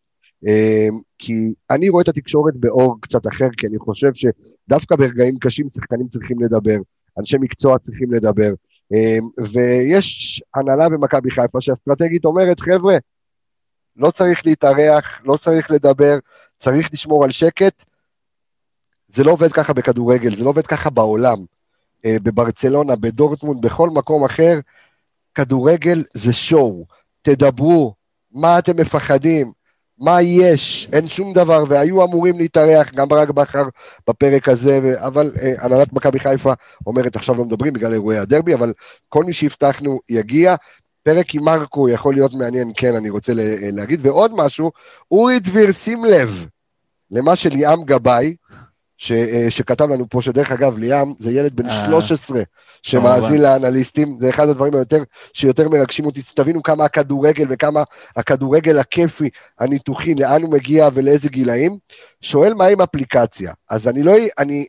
אה, כי אני רואה את התקשורת באור קצת אחר, כי אני חושב שדווקא ברגעים קשים שחקנים צריכים לדבר, אנשי מקצוע צריכים לדבר. אה, ויש הנהלה במכבי חיפה שאסטרטגית אומרת, חבר'ה, לא צריך להתארח, לא צריך לדבר, צריך לשמור על שקט. זה לא עובד ככה בכדורגל, זה לא עובד ככה בעולם. אה, בברצלונה, בדורטמונד, בכל מקום אחר, כדורגל זה שואו. תדברו, מה אתם מפחדים? מה יש? אין שום דבר, והיו אמורים להתארח, גם ברק בכר בפרק הזה, ו- אבל אה, הנהלת מכבי חיפה אומרת, עכשיו לא מדברים בגלל אירועי הדרבי, אבל כל מי שהבטחנו יגיע. פרק עם מרקו יכול להיות מעניין, כן, אני רוצה ל- אה, להגיד. ועוד משהו, אורי דביר, שים לב למה שליאם גבאי, ש, אה, שכתב לנו פה, שדרך אגב, ליאם זה ילד בן אה, 13 שמאזין. לאנליסטים, זה אחד הדברים היותר, שיותר מרגשים אותי, שתבינו כמה הכדורגל וכמה הכדורגל הכיפי, הניתוחי, לאן הוא מגיע ולאיזה גילאים. שואל מה עם אפליקציה. אז אני לא, אני,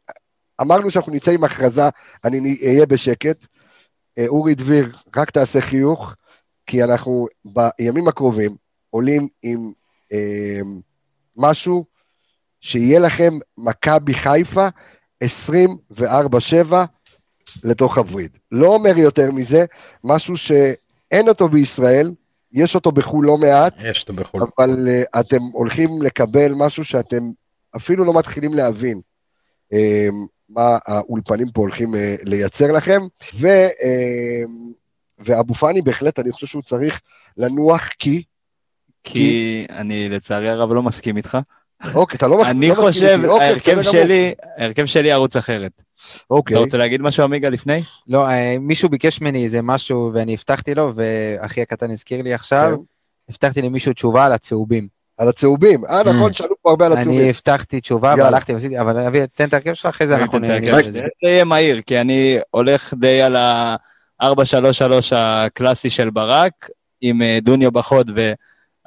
אמרנו שאנחנו נצא עם הכרזה, אני אהיה בשקט. אה, אורי דביר, רק תעשה חיוך, כי אנחנו בימים הקרובים עולים עם אה, משהו שיהיה לכם מכבי חיפה 24-7 לתוך הווריד. לא אומר יותר מזה, משהו שאין אותו בישראל, יש אותו בחו"ל לא מעט, יש אותו בחו"ל. אבל uh, אתם הולכים לקבל משהו שאתם אפילו לא מתחילים להבין uh, מה האולפנים פה הולכים uh, לייצר לכם. ו, uh, ואבו פאני בהחלט, אני חושב שהוא צריך לנוח כי... כי אני לצערי הרב לא מסכים איתך. אוקיי, אתה לא אני לא חושב. אוקיי, ההרכב. שלי, ההרכב שלי ירוץ אחרת. אוקיי. אתה רוצה להגיד משהו, עמיגה, לפני? לא, אה, מישהו ביקש ממני איזה משהו ואני הבטחתי לו, ואחי הקטן הזכיר לי עכשיו, כן. הבטחתי למישהו תשובה על הצהובים. על הצהובים. אה, נכון, Mm. שאלו פה הרבה על הצהובים. אני הבטחתי תשובה. והלכתי ועשיתי, אבל אבי, תן את ההרכב שלך, אחרי זה אנחנו נראה ההרכב בזה. שלי. זה יהיה מהיר, כי אני הולך די על ה-4-3-3 הקלאסי של ברק, עם אה, דוניו בחוד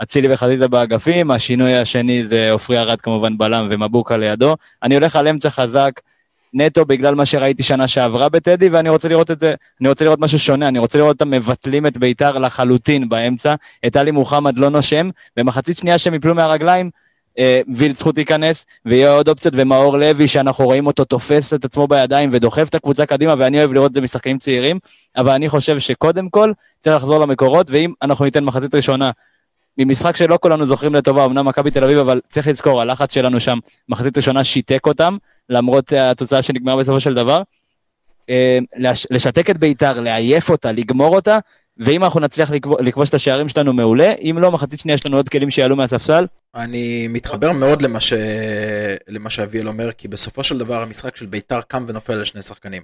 ואצילי וחזיזה באגפים, השינוי השני זה עופרי ארד כמובן בלם ומבוקה לידו. אני הולך על אמצע חזק, נטו בגלל מה שראיתי שנה שעברה בטדי, ואני רוצה לראות את זה, אני רוצה לראות משהו שונה, אני רוצה לראות אותם מבטלים את ביתר לחלוטין באמצע, את עלי מוחמד לא נושם, במחצית שנייה שהם יפלו מהרגליים, אה, וילצחוט ייכנס, ויהיה עוד אופציות, ומאור לוי, שאנחנו רואים אותו תופס את עצמו בידיים ודוחף את הקבוצה קדימה, ואני אוהב לראות את זה משחקנים צעירים, אבל אני חושב שקודם כל צריך לחזור למקורות, ואם אנחנו ניתן מחצית ראשונה ממשחק שלא כולנו זוכרים לטובה, אמנם מכבי תל אביב, אבל צריך לזכור, הלחץ שלנו שם, מחצית ראשונה שיתק אותם, למרות אה, התוצאה שנגמרה בסופו של דבר. אה, לש- לשתק את ביתר, לעייף אותה, לגמור אותה, ואם אנחנו נצליח לכבוש את השערים שלנו מעולה, אם לא, מחצית שנייה יש לנו עוד כלים שיעלו מהספסל. אני מתחבר מאוד למה, ש... למה שאביאל אומר, כי בסופו של דבר המשחק של ביתר קם ונופל על שני שחקנים.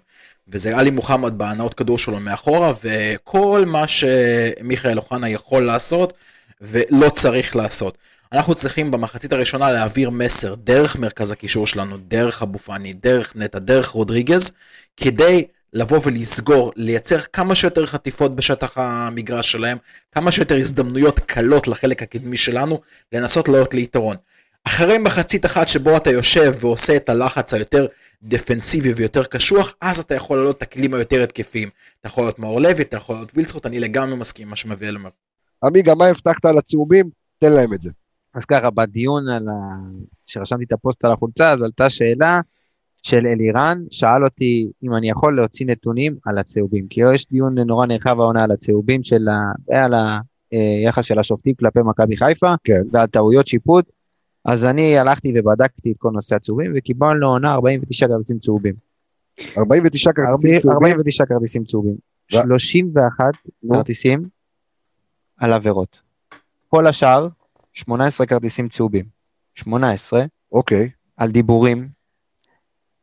וזה עלי מוחמד בהנאות כדור שלו מאחורה, וכל מה שמיכאל אוחנה יכול לעשות, ולא צריך לעשות. אנחנו צריכים במחצית הראשונה להעביר מסר דרך מרכז הקישור שלנו, דרך אבו פאני, דרך נטע, דרך רודריגז, כדי לבוא ולסגור, לייצר כמה שיותר חטיפות בשטח המגרש שלהם, כמה שיותר הזדמנויות קלות לחלק הקדמי שלנו, לנסות לעלות ליתרון. אחרי מחצית אחת שבו אתה יושב ועושה את הלחץ היותר דפנסיבי ויותר קשוח, אז אתה יכול לעלות את הכלים היותר התקפיים. אתה יכול לעלות מאור לוי, אתה יכול לעלות וילצחוט, אני לגמרי מסכים עם מה שמביאל אומר. עמיגה, מה הבטחת על הצהובים? תן להם את זה. אז ככה, בדיון על ה... שרשמתי את הפוסט על החולצה, אז עלתה שאלה, של אלירן, שאל אותי אם אני יכול להוציא נתונים על הצהובים, כי יש דיון נורא נרחב העונה על הצהובים של ה... ועל היחס של השופטים כלפי מכבי חיפה, כן. ועל טעויות שיפוט, אז אני הלכתי ובדקתי את כל נושא הצהובים, וקיבלנו לעונה 49 כרטיסים צהובים. 49 כרטיסים צהובים. 49 כרטיסים צהובים. ו- 31 נו. כרטיסים על עבירות. כל השאר, 18 כרטיסים צהובים. 18 אוקיי. על דיבורים,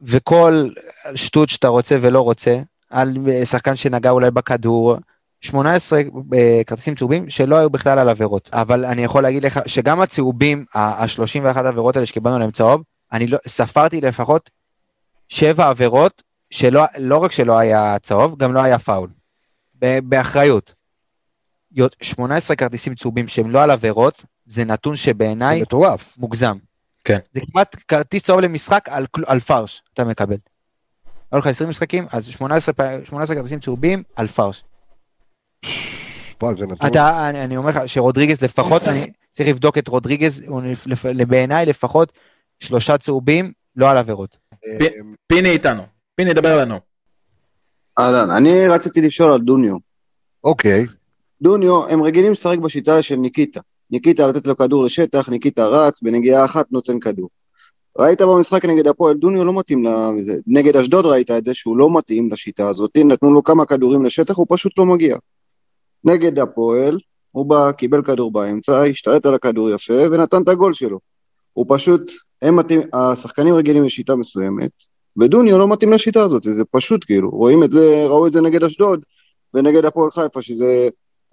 וכל שטות שאתה רוצה ולא רוצה, על שחקן שנגע אולי בכדור, 18 אה, כרטיסים צהובים שלא היו בכלל על עבירות. אבל אני יכול להגיד לך שגם הצהובים, ה-31 עבירות האלה שקיבלנו עליהם צהוב, אני לא, ספרתי לפחות שבע עבירות שלא לא רק שלא היה צהוב, גם לא היה פאול. באחריות. יות- 18 כרטיסים צהובים שהם לא על עבירות, זה נתון שבעיניי מטורף. מוגזם. כן. זה כמעט כרטיס צהוב למשחק על, על פרש, אתה מקבל. היו לך 20 משחקים, אז 18, פ- 18 כרטיסים צהובים על פרש. אתה, אני, אני אומר לך שרודריגז לפחות, אני צריך לבדוק את רודריגז, בעיניי לפחות שלושה צהובים, לא על עבירות. אה, פיני איתנו. פיני, דבר לנו. אהלן, אני רציתי לשאול על דוניו. אוקיי. דוניו, הם רגילים לשחק בשיטה של ניקיטה. ניקיטה לתת לו כדור לשטח, ניקיטה רץ, בנגיעה אחת נותן כדור. ראית במשחק נגד הפועל, דוניו לא מתאים לזה. נגד אשדוד ראית את זה שהוא לא מתאים לשיטה הזאת, נתנו לו כמה כדורים לשטח, הוא פשוט לא מגיע. נגד הפועל, הוא בא, קיבל כדור באמצע, השתלט על הכדור יפה ונתן את הגול שלו. הוא פשוט, הם מתאים, השחקנים רגילים לשיטה מסוימת, ודוניו לא מתאים לשיטה הזאת, זה פשוט כאילו, רואים את זה, ראו את זה נגד אשדוד ונגד הפועל חיפה, שזה,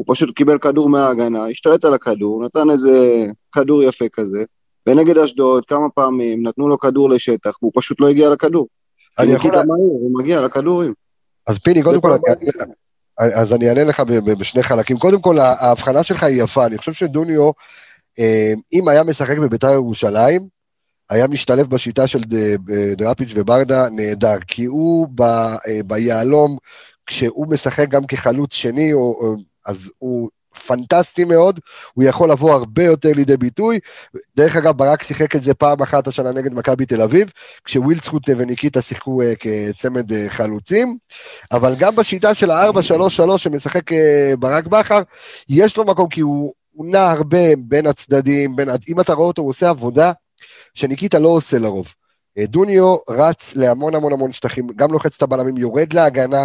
הוא פשוט קיבל כדור מההגנה, השתלט על הכדור, נתן איזה כדור יפה כזה, ונגד אשדוד כמה פעמים נתנו לו כדור לשטח, והוא פשוט לא הגיע לכדור. אני יכול... מהיר, הוא מגיע לכדורים. אז פיני, קודם כל, כל אני אז אני אענה לך בשני חלקים. קודם כל, ההבחנה שלך היא יפה. אני חושב שדוניו, אה, אם היה משחק בביתר ירושלים, היה משתלב בשיטה של דראפיץ' וברדה נהדר, כי הוא אה, ביהלום, כשהוא משחק גם כחלוץ שני, או, או, אז הוא פנטסטי מאוד, הוא יכול לבוא הרבה יותר לידי ביטוי. דרך אגב, ברק שיחק את זה פעם אחת השנה נגד מכבי תל אביב, כשווילדסקוט וניקיטה שיחקו אה, כצמד אה, חלוצים, אבל גם בשיטה של ה-4-3-3 שמשחק אה, ברק בכר, יש לו מקום כי הוא, הוא נע הרבה בין הצדדים, בין, אם אתה רואה אותו, הוא עושה עבודה שניקיטה לא עושה לרוב. דוניו רץ להמון המון המון שטחים, גם לוחץ את הבלמים, יורד להגנה,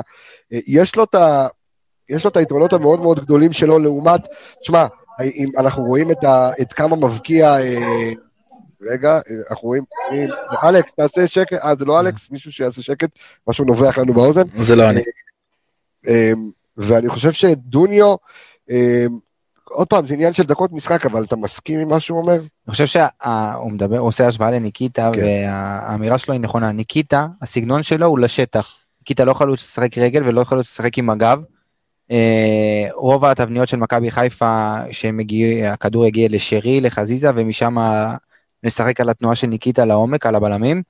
יש לו את ה... יש לו את היתרונות המאוד מאוד גדולים שלו לעומת, תשמע, אם אנחנו רואים את, ה, את כמה מבקיע, אה, רגע, אנחנו רואים, אה, אלכס, תעשה שקט, אה, זה לא אלכס, מישהו שיעשה שקט, משהו נובח לנו באוזן. זה לא אני. אה, ואני חושב שדוניו, אה, עוד פעם, זה עניין של דקות משחק, אבל אתה מסכים עם מה שהוא אומר? אני חושב שהוא מדבר, הוא עושה השוואה לניקיטה, כן. והאמירה שלו היא נכונה. ניקיטה, הסגנון שלו הוא לשטח. ניקיטה לא חלוץ לשחק רגל ולא חלוץ לשחק עם הגב. רוב התבניות של מכבי חיפה, שהכדור יגיע לשרי, לחזיזה, ומשם נשחק על התנועה של ניקיטה לעומק, על הבלמים.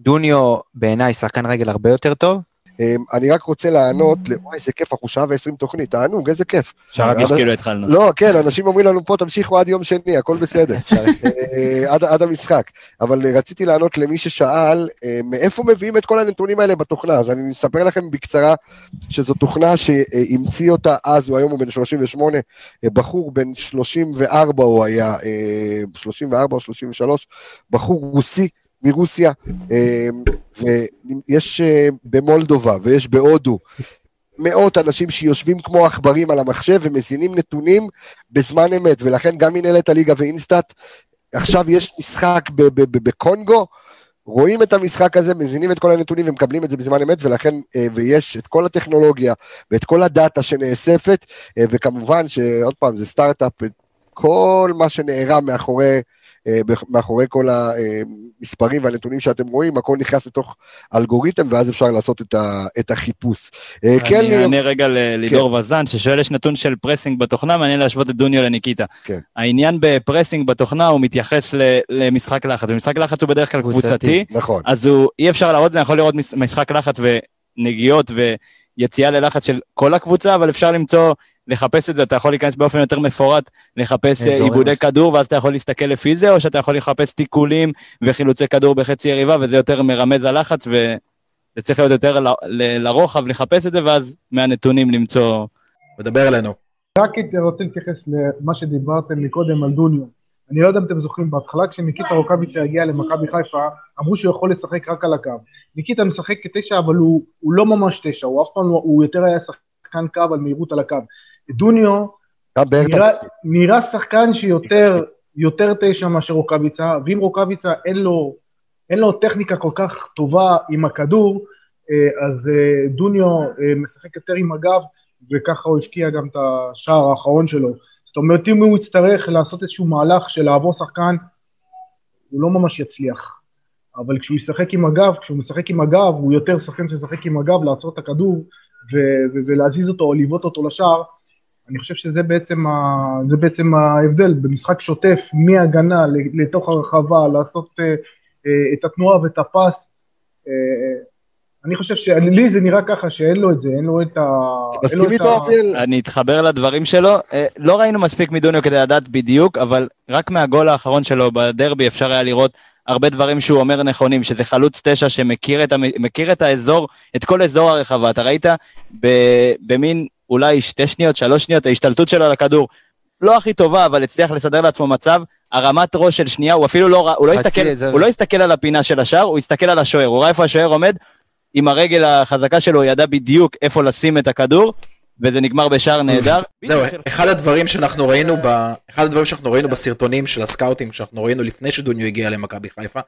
דוניו בעיניי שחקן רגל הרבה יותר טוב. אה, אני רק רוצה לענות, וואי, איזה כיף, אנחנו שעה ועשרים תוכנית, תענוג, איזה כיף. אפשר עד- כאילו התחלנו. לא, כן, אנשים אומרים לנו פה, תמשיכו עד יום שני, הכל בסדר. אה, עד, המשחק. אבל אה, רציתי לענות למי ששאל, אה, מאיפה מביאים את כל הנתונים האלה בתוכנה? אז אני אספר לכם בקצרה שזו תוכנה שהמציא אותה אז, הוא היום הוא בן 38, אה, בחור בן 34 הוא היה, אה, 34 או 33, בחור רוסי מרוסיה, אה, ויש אה, במולדובה ויש בהודו. מאות אנשים שיושבים כמו עכברים על המחשב ומזינים נתונים בזמן אמת, ולכן גם מנהלת הליגה ואינסטאט, עכשיו יש משחק בקונגו, רואים את המשחק הזה, מזינים את כל הנתונים ומקבלים את זה בזמן אמת, ולכן, אה, ויש את כל הטכנולוגיה ואת כל הדאטה שנאספת, אה, וכמובן שעוד פעם, זה סטארט-אפ, כל מה שנערם מאחורי, מאחורי כל המספרים והנתונים שאתם רואים, הכל נכנס לתוך אלגוריתם, ואז אפשר לעשות את, ה, את החיפוש. אה, כן, אני ליאור? אענה רגע ללידור וזן, ששואל יש נתון של pressing בתוכנה, מעניין להשוות את דוניו לניקיטה. כן. העניין ב pressing בתוכנה הוא מתייחס ל- למשחק לחץ, ומשחק לחץ הוא בדרך כלל קבוצתי, נכון. אז הוא, אי אפשר להראות את זה, אני יכול לראות מש- משחק לחץ ונגיעות ויציאה ללחץ של כל הקבוצה, אבל אפשר למצוא לחפש את זה, אתה יכול להיכנס באופן יותר מפורט, לחפש אה. עיבודי כדור, ואז אתה יכול להסתכל לפי זה, או שאתה יכול לחפש תיקולים וחילוצי כדור בחצי יריבה, וזה יותר מרמז הלחץ, וזה צריך להיות יותר ל- ל- לרוחב לחפש את זה, ואז מהנתונים למצוא... מדבר אלינו. רק רוצה להתייחס למה שדיברתם מקודם על דוניו. אני לא יודע אם אתם זוכרים, בהתחלה כשניקיטה רוקאביצה הגיע למכבי חיפה, אמרו שהוא יכול לשחק רק על הקו. ניקיטה משחק כתשע, אבל הוא, הוא לא ממש תשע, הוא אף פעם לא, הוא יותר היה שחקן קו על מהירות על הקו. דוניו בארטה. נראה, נראה שחקן שיותר יותר תשע מאשר רוקאביצה, ואם רוקאביצה אין לו, אין לו טכניקה כל כך טובה עם הכדור, אה, אז אה, דוניו אה, משחק יותר עם הגב, וככה הוא הבקיע גם את השער האחרון שלו. זאת אומרת, אם הוא יצטרך לעשות איזשהו מהלך של לעבור שחקן, הוא לא ממש יצליח. אבל כשהוא ישחק עם הגב, כשהוא משחק עם הגב, הוא יותר שחקן שישחק עם הגב, לעצור את הכדור ו- ו- ולהזיז אותו או לבעוט אותו לשער. אני חושב שזה בעצם, ה- זה בעצם ההבדל במשחק שוטף מהגנה לתוך הרחבה, לעשות uh, uh, את התנועה ואת הפס. Uh, אני חושב שלי זה נראה ככה שאין לו את זה, אין לו את ה... אין לו מסכים את איתו, ה- אביאל? אני אתחבר לדברים שלו. אה, לא ראינו מספיק מדוניו כדי לדעת בדיוק, אבל רק מהגול האחרון שלו בדרבי אפשר היה לראות הרבה דברים שהוא אומר נכונים, שזה חלוץ תשע שמכיר את, המ... מכיר את האזור, את כל אזור הרחבה. אתה ראית ב... במין אולי שתי שניות, שלוש שניות, ההשתלטות שלו על הכדור לא הכי טובה, אבל הצליח לסדר לעצמו מצב. הרמת ראש של שנייה, הוא אפילו לא, הוא לא, הסתכל, אזור. הוא לא הסתכל על הפינה של השער, הוא הסתכל על השוער. הוא ראה איפה השוער עומד, עם הרגל החזקה שלו, הוא ידע בדיוק איפה לשים את הכדור, וזה נגמר בשער נהדר. זהו, אחד הדברים שאנחנו ראינו ב... אחד הדברים שאנחנו ראינו בסרטונים של הסקאוטים, שאנחנו ראינו לפני שדוניו הגיע למכבי חיפה,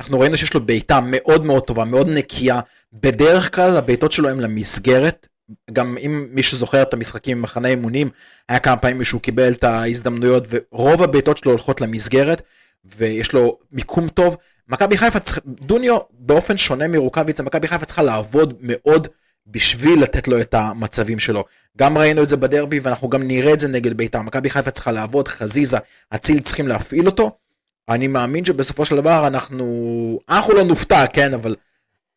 אנחנו ראינו שיש לו בעיטה מאוד מאוד טובה, מאוד נקייה. בדרך כלל הבעיטות שלו הם למסגרת. גם אם מי שזוכר את המשחקים במחנה אימונים, היה כמה פעמים שהוא קיבל את ההזדמנויות, ורוב הבעיטות שלו הולכות למסגרת, ויש לו מיקום טוב. מכבי חיפה, צריך, דוניו באופן שונה מרוקאביצה, מכבי חיפה צריכה לעבוד מאוד בשביל לתת לו את המצבים שלו. גם ראינו את זה בדרבי ואנחנו גם נראה את זה נגד בית"ר. מכבי חיפה צריכה לעבוד, חזיזה, אציל צריכים להפעיל אותו. אני מאמין שבסופו של דבר אנחנו, אנחנו לא נופתע, כן, אבל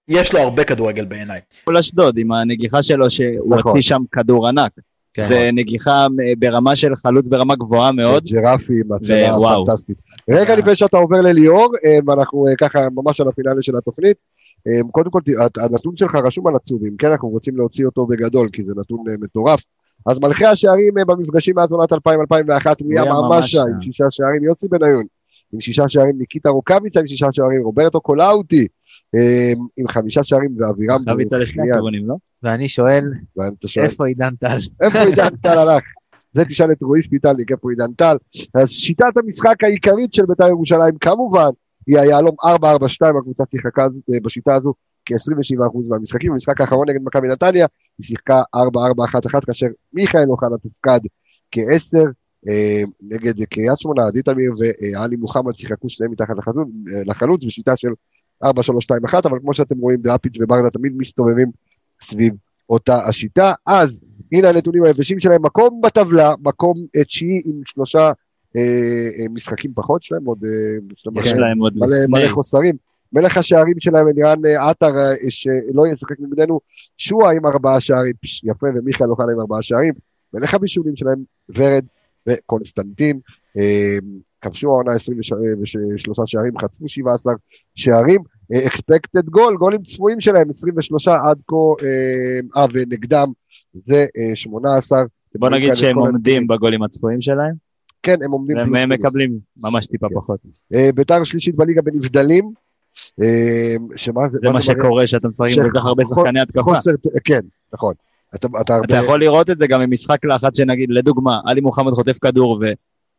יש לו הרבה כדורגל בעיניי. מול אשדוד, עם הנגיחה שלו, שהוא נכון. הוציא שם כדור ענק. כן. זה נגיחה אה, ברמה של חלוץ ברמה גבוהה מאוד. ג'רפי עם הצלה. פנטסטית. רגע לפני שאתה עובר לליאור, אה, ואנחנו אה, ככה ממש על הפינאלי של התוכנית. אה, קודם כל, הנתון שלך רשום על הצהובים, כן? אנחנו רוצים להוציא אותו בגדול, כי זה נתון אה, מטורף. אז מלכי השערים אה, במפגשים מאז עונת 2000-2001, הוא היה ממש שם. עם שישה שערים, יוסי בניון, עם שישה שערים ניקיטה רוקאביצה, עם שישה שערים רוברטו קולאוטי, אה, עם חמישה שערים ואבירם חביצה לשני בוכריאן. הכיוונים, לא? ואני שואל, איפה עידן טל? איפה עידן טל הלך? זה תשאל את רועי שפיטלניק, איפה עידן טל. אז שיטת המשחק העיקרית של בית"ר ירושלים, כמובן, היא היהלום 4-4-2, הקבוצה שיחקה אה, בשיטה הזו כ-27% מהמשחקים. במשחק האחרון נגד מכבי נתניה, היא שיחקה 4-4-1-1, כאשר מיכאל אוחנה תופקד כ-10, אה, נגד קריית שמונה, עדי תמיר ועלי מוחמד שיחקו שניהם מתחת לחלוץ, אה, לחלוץ בשיטה של 4-3-2-1, אבל כמו שאתם רואים, דראפיץ' וברדה תמיד מסתובבים סביב אותה השיטה. אז הנה הנתונים היבשים שלהם, מקום בטבלה, מקום תשיעי עם שלושה אה, אה, משחקים פחות שלהם, עוד אה, יש להם עוד מלא. מלא חוסרים. מלך השערים שלהם, אלירן אה, עטר, שלא ישחק נגדנו, שועה עם ארבעה שערים, יפה, ומיכאל אוחנה עם ארבעה שערים. מלך הבישולים שלהם, ורד וקונסטנטין, כבשו העונה 23 שערים, חטפו 17 שערים, אקספקטד גול, גולים צפויים שלהם, 23 עד כה, אה, אה, ונגדם זה אה, 18. בוא אתם רואים נגיד שהם עומדים. בגולים הצפויים שלהם, כן, הם עומדים הם. מקבלים ממש טיפה כן. פחות. אה, ביתר שלישית בליגה בנבדלים, אה, שמה זה, זה מה? שקורה שאתה משחק עם כל כך הרבה שחקני התקפה. כן, נכון. אתה, אתה אתה הרבה, יכול לראות את זה גם ממשחק לחץ שנגיד, לדוגמה, עלי מוחמד חוטף כדור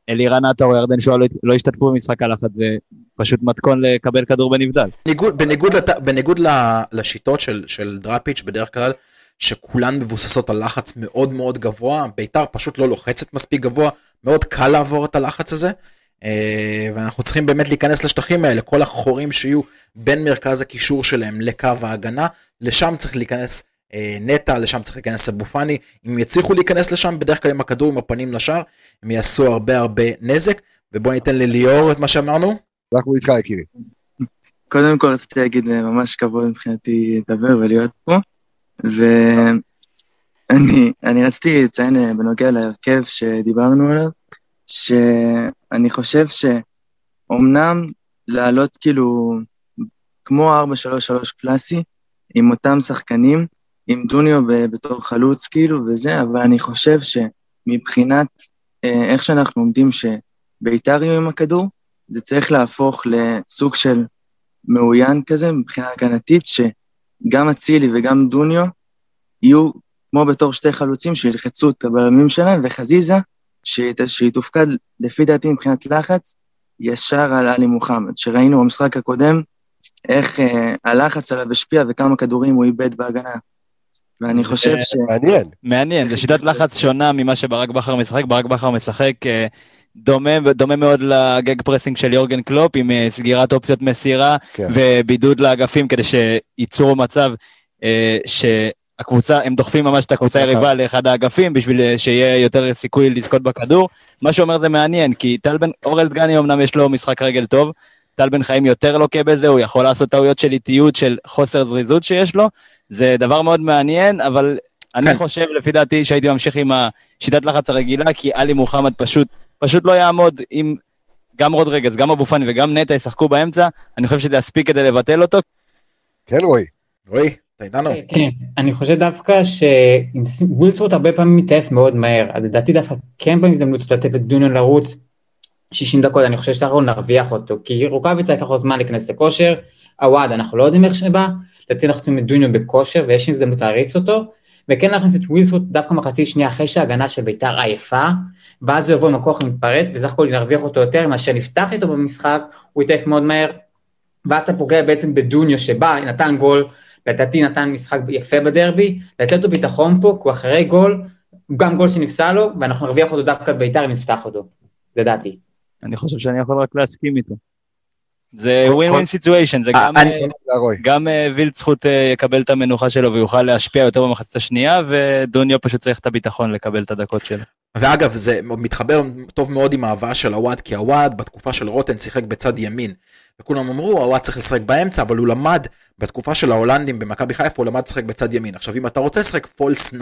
ואלירן עטר או ירדן שואה לא- לא השתתפו במשחק הלחץ, זה פשוט מתכון לקבל כדור בנבדל. בניגוד, בניגוד, לת, בניגוד לשיטות של, של דראפיץ' בדרך כלל, שכולן מבוססות על לחץ מאוד מאוד גבוה, ביתר פשוט לא לוחצת מספיק גבוה, מאוד קל לעבור את הלחץ הזה, אה, ואנחנו צריכים באמת להיכנס לשטחים האלה, כל החורים שיהיו בין מרכז הקישור שלהם לקו ההגנה, לשם צריך להיכנס נטע, לשם צריך להיכנס אבו פאני, אם יצליחו להיכנס לשם, בדרך כלל עם הכדור עם הפנים לשער, הם יעשו הרבה הרבה נזק, ובואו ניתן לליאור את מה שאמרנו. אנחנו איתך יקירי. קודם כל רציתי להגיד אה, ממש כבוד מבחינתי לדבר ולהיות פה, אני, אני רציתי לציין אה, בנוגע להרכב שדיברנו עליו, שאני חושב שאומנם לעלות כאילו כמו 4-3-3 קלאסי, עם אותם שחקנים, עם דוניו בתור חלוץ כאילו וזה, אבל אני חושב שמבחינת אה, איך שאנחנו עומדים שביתר יהיו עם הכדור, זה צריך להפוך לסוג של מאוין כזה מבחינה הגנתית, שגם אצילי וגם דוניו יהיו כמו בתור שתי חלוצים שילחצו את הבלמים שלהם, וחזיזה, שהיא תופקד לפי דעתי מבחינת לחץ, ישר על עלי מוחמד, שראינו במשחק הקודם איך אה, הלחץ עליו השפיע וכמה כדורים הוא איבד בהגנה. ואני חושב ש... מעניין. מעניין, זו שיטת לחץ שונה ממה שברק בכר משחק, ברק בכר משחק אה, דומה, דומה מאוד ל gegenpressing של יורגן קלופ, עם אה, סגירת אופציות מסירה כן. ובידוד לאגפים כדי שייצרו מצב אה, שהקבוצה, הם דוחפים ממש את הקבוצה נכון. היריבה לאחד האגפים בשביל שיהיה יותר סיכוי לזכות בכדור. מה שאומר זה מעניין, כי טל בן, אורל דגני אמנם יש לו משחק רגל טוב, טל בן חיים יותר לוקה בזה, הוא יכול לעשות טעויות של איטיות, של חוסר זריזות שיש לו, זה דבר מאוד מעניין, אבל אני כן. חושב, לפי דעתי, שהייתי ממשיך עם השיטת לחץ הרגילה, כי עלי מוחמד פשוט, פשוט לא יעמוד אם גם רודרגס, גם אבו פאני וגם נטע ישחקו באמצע, אני חושב שזה יספיק כדי לבטל אותו. כן, רועי. רועי, אתה איתנו? כן, אני חושב דווקא שווילסרוט הרבה פעמים מתעף מאוד מהר, אז לדעתי דווקא כן בהזדמנות לתת לדוניו לרוץ 60 דקות, אני חושב שאנחנו נרוויח אותו, כי רוקאביצה ייקח לו זמן להיכנס לכושר, עווד, אנחנו לא יודעים איך שבא, לדעתי אנחנו צריכים את דוניו בכושר ויש הזדמנות להריץ אותו, וכן להכניס את ווילסרוט דווקא מחצית שנייה אחרי שההגנה של ביתר עייפה, ואז הוא יבוא עם הכוח המתפרץ, וסך הכל נרוויח אותו יותר מאשר נפתח איתו במשחק, הוא יתעף מאוד מהר, ואז אתה פוגע בעצם בדוניו שבא, נתן גול, לדעתי נתן משחק יפה בדרבי, לתת לו ביטחון פה, כי הוא אחרי גול, גם גול שנפסל לו, ואנחנו נרוויח אותו דווקא בביתר אם נפתח אותו, זה דעתי. אני חושב שאני יכול רק להסכים איתו. זה win-win situation, זה גם, אני- אה, גם אה, ווילדסחוט אה, יקבל את המנוחה שלו ויוכל להשפיע יותר במחצית השנייה, ודוניו פשוט צריך את הביטחון לקבל את הדקות שלו. ואגב, זה מתחבר טוב מאוד עם ההבאה של עוואד, כי עוואד בתקופה של רוטן שיחק בצד ימין. וכולם אמרו, הוואד צריך לשחק באמצע, אבל הוא למד, בתקופה של ההולנדים במכבי חיפה, הוא למד לשחק בצד ימין. עכשיו, אם אתה רוצה לשחק פולס 9,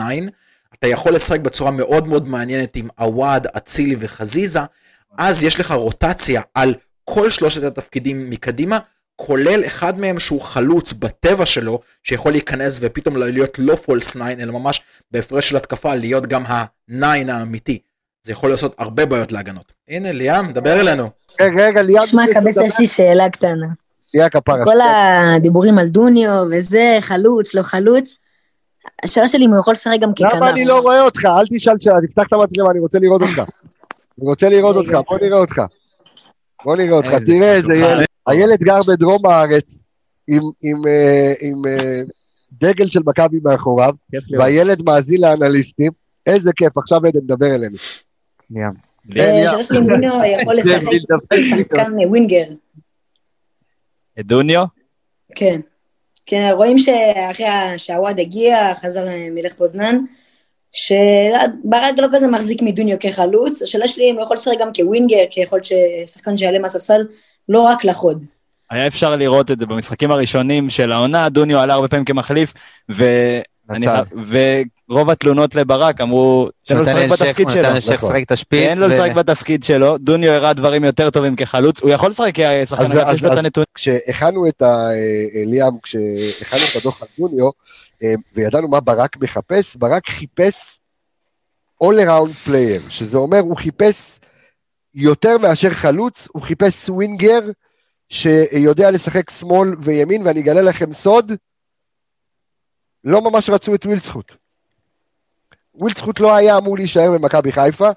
אתה יכול לשחק בצורה מאוד מאוד מעניינת עם הוואד, אצילי וחזיזה, אז יש לך רוטציה על כל שלושת התפקידים מקדימה, כולל אחד מהם שהוא חלוץ בטבע שלו, שיכול להיכנס ופתאום להיות לא פולס 9, אלא ממש בהפרש של התקפה, להיות גם ה-9 האמיתי. זה יכול לעשות הרבה בעיות להגנות. הנה, ליאם, דבר אלינו. רגע, רגע, ליאם. שמע, קבס, יש לי שאלה קטנה. ליאה כפרה. כל הדיבורים על דוניו וזה, חלוץ, לא חלוץ, השאלה שלי אם הוא יכול לשחק גם ככנף. למה אני לא רואה אותך? אל תשאל שאלה, תפתח את המצלמה, אני רוצה לראות אותך. אני רוצה לראות אותך, בוא נראה אותך. בוא נראה אותך, תראה איזה. ילד. הילד גר בדרום הארץ, עם- אה, אה, דגל של מכבי מאחוריו. והילד מאזין לאנליסטים. איזה כיף, עכשיו עדן, דבר אלינו. ליאם. אה, דוניו יכול זה לשחק ווינגר. את דוניו? כן. כן, רואים שאחרי שהוואד הגיע, חזר מלך פוזנן, שברק לא כזה מחזיק מדוניו כחלוץ, השאלה שלי אם הוא יכול לשחק גם כווינגר, כי יכול להיות ששחקן שיעלה מהספסל, לא רק לחוד. היה אפשר לראות את זה במשחקים הראשונים של העונה, דוניו עלה הרבה פעמים כמחליף, ו... ורוב התלונות לברק אמרו, תן לו לשחק בתפקיד שלו. נתן נכון. לשחק את השפיץ. תן לו לשחק בתפקיד שלו, דוניו הראה דברים יותר טובים כחלוץ, הוא יכול לשחק כשחקן אגף, אז- יש לו את הנתונים. כשהכנו את ה... אה, ליאם, כשהכנו את הדוח על דוניו, אה, וידענו מה ברק מחפש, ברק חיפש all around player, שזה אומר, הוא חיפש יותר מאשר חלוץ, הוא חיפש סווינגר שיודע לשחק שמאל וימין, ואני אגלה לכם סוד, לא ממש רצו את ווילדסחוט. ווילדסחוט לא היה אמור להישאר במכבי חיפה,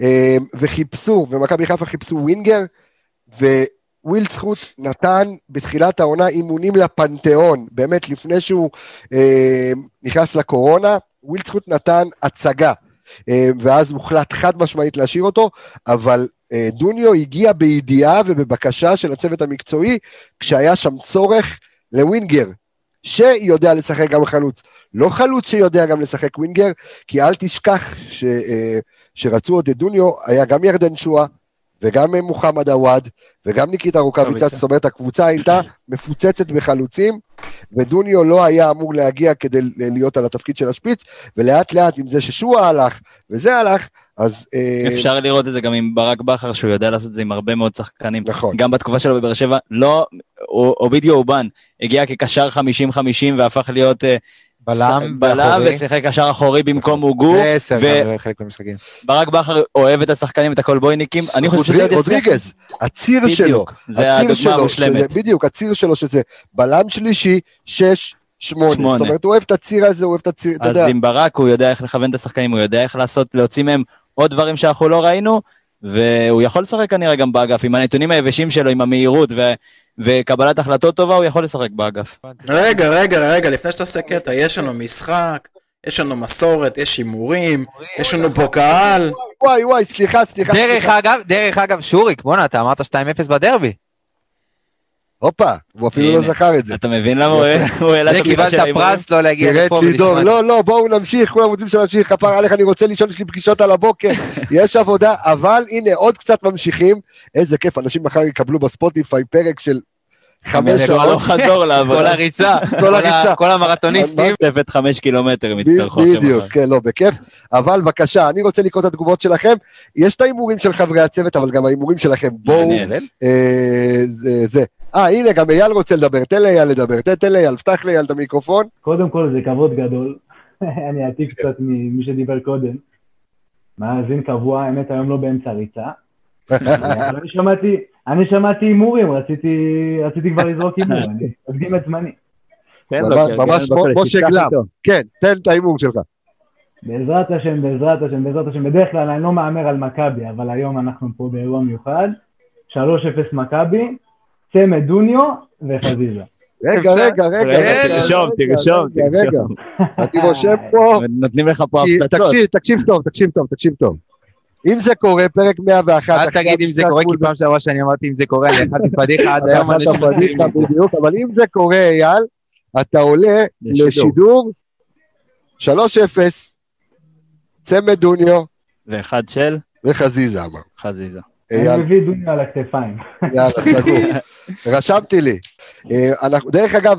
אה, וחיפשו, ומכבי חיפה חיפשו winger, ווילדסחוט נתן בתחילת העונה אימונים לפנתיאון, באמת לפני שהוא אה, נכנס לקורונה, ווילדסחוט נתן הצגה, אה, ואז הוחלט חד משמעית להשאיר אותו, אבל אה, דוניו הגיע בידיעה ובבקשה של הצוות המקצועי, כשהיה שם צורך לווינגר, שיודע לשחק גם חלוץ. לא חלוץ שיודע גם לשחק ווינגר, כי אל תשכח ש, אה, שרצו עוד את דוניו, היה גם ירדן שואה, וגם מוחמד עוואד, וגם ניקיטה רוקאביצה. זאת אומרת, הקבוצה הייתה מפוצצת בחלוצים, ודוניו לא היה אמור להגיע כדי להיות על התפקיד של השפיץ, ולאט לאט עם זה ששועה הלך, וזה הלך, אז... אה, אפשר לראות את זה גם עם ברק בכר, שהוא יודע לעשות את זה עם הרבה מאוד שחקנים. נכון. גם בתקופה שלו בבאר שבע, לא, או- אובידיו אובן הגיע כקשר 50-50 והפך להיות אה, בלם בלם. ושיחק קשר אחורי במקום הוגו. ועשר גם בחלק מהמשחקים. ברק בכר אוהב את השחקנים, את הקולבויניקים. אני חושב שזה. רודריגז, הציר בדיוק, שלו, זה הציר הדוגמה שלו, המושלמת. בדיוק, הציר שלו שזה בלם שלישי, שש, שמונה. זאת אומרת, הוא אוהב את הציר הזה, הוא אוהב את הציר, אתה אז יודע. עם ברק הוא יודע איך לכוון את השחקנים, הוא יודע איך לעשות, להוציא מהם עוד דברים שאנחנו לא ראינו, והוא יכול לשחק כנראה גם באגף, עם הנתונים היבשים שלו, עם המהירות ו- וקבלת החלטות טובה, הוא יכול לשחק באגף. רגע, רגע, רגע, לפני שאתה עושה קטע, יש לנו משחק, יש לנו מסורת, יש הימורים, יש לנו פה קהל. וואי וואי, סליחה, סליחה. דרך. אגב, דרך אגב, שוריק, בואנה, אתה אמרת 2-0 בדרבי. הופה, הוא אפילו. לא זכר את זה. אתה מבין למה הוא העלה את הפינה קיבלת של ההימורים? פרס לא להגיע תראה לפה את לידור. לא, לא, בואו נמשיך, כולם רוצים שנמשיך, כפר עליך, אני רוצה לישון, יש לי פגישות על הבוקר, יש עבודה, אבל הנה, עוד קצת ממשיכים, איזה כיף, אנשים מחר יקבלו בספוטיפיי פרק של חמש לא שעות, חזור לעבודה. כל הריצה, כל הריצה. כל המרתוניסטים. תוספת חמש קילומטר הם יצטרכו בדיוק. כן, לא, בכיף, אבל בבקשה, אני רוצה לקרוא את התגובות שלכם, יש את ההימורים של חברי הצוות, אבל גם ההימורים שלכם, בואו. אה, זה, זה. אה, הנה, גם אייל רוצה לדבר, תן לאייל לדבר, תן תן לאייל, פתח לאייל את המיקרופון. קודם כל זה כבוד גדול, אני אעתיק קצת ממי שדיבר קודם. מאזין קבוע, האמת היום לא באמצע ריצה. אבל אני שמעתי, אני שמעתי הימורים, רציתי, רציתי כבר לזרוק הימור, אני אקדים את זמני. ממש- כן, משה גלם. כן, תן את ההימור שלך. בעזרת השם, בעזרת השם, בעזרת השם. בדרך כלל אני לא מהמר על מכבי, אבל היום אנחנו פה באירוע מיוחד. 3-0 מכבי, צמד דוניו וחזיזה. רגע, רגע, רגע, תרשום, תרשום. תרשום. אני רושם פה, נותנים לך פה הפצצות. תקשיב, תקשיב טוב, תקשיב טוב, תקשיב טוב. אם זה קורה, פרק 101, אל תגיד אם זה קורה, כי פעם שעברה שאני אמרתי אם זה קורה, אני אכלתי פדיחה עד היום, אנשים מסבירים לי. בדיוק, אבל אם זה קורה, אייל, אתה עולה לשידור. לשידור 3-0, צמד דוניו ואחד של וחזיזה אמר. חזיזה. אני מביא דוניו על הכתפיים. יאללה, סגור. רשמתי לי. אה, דרך אגב,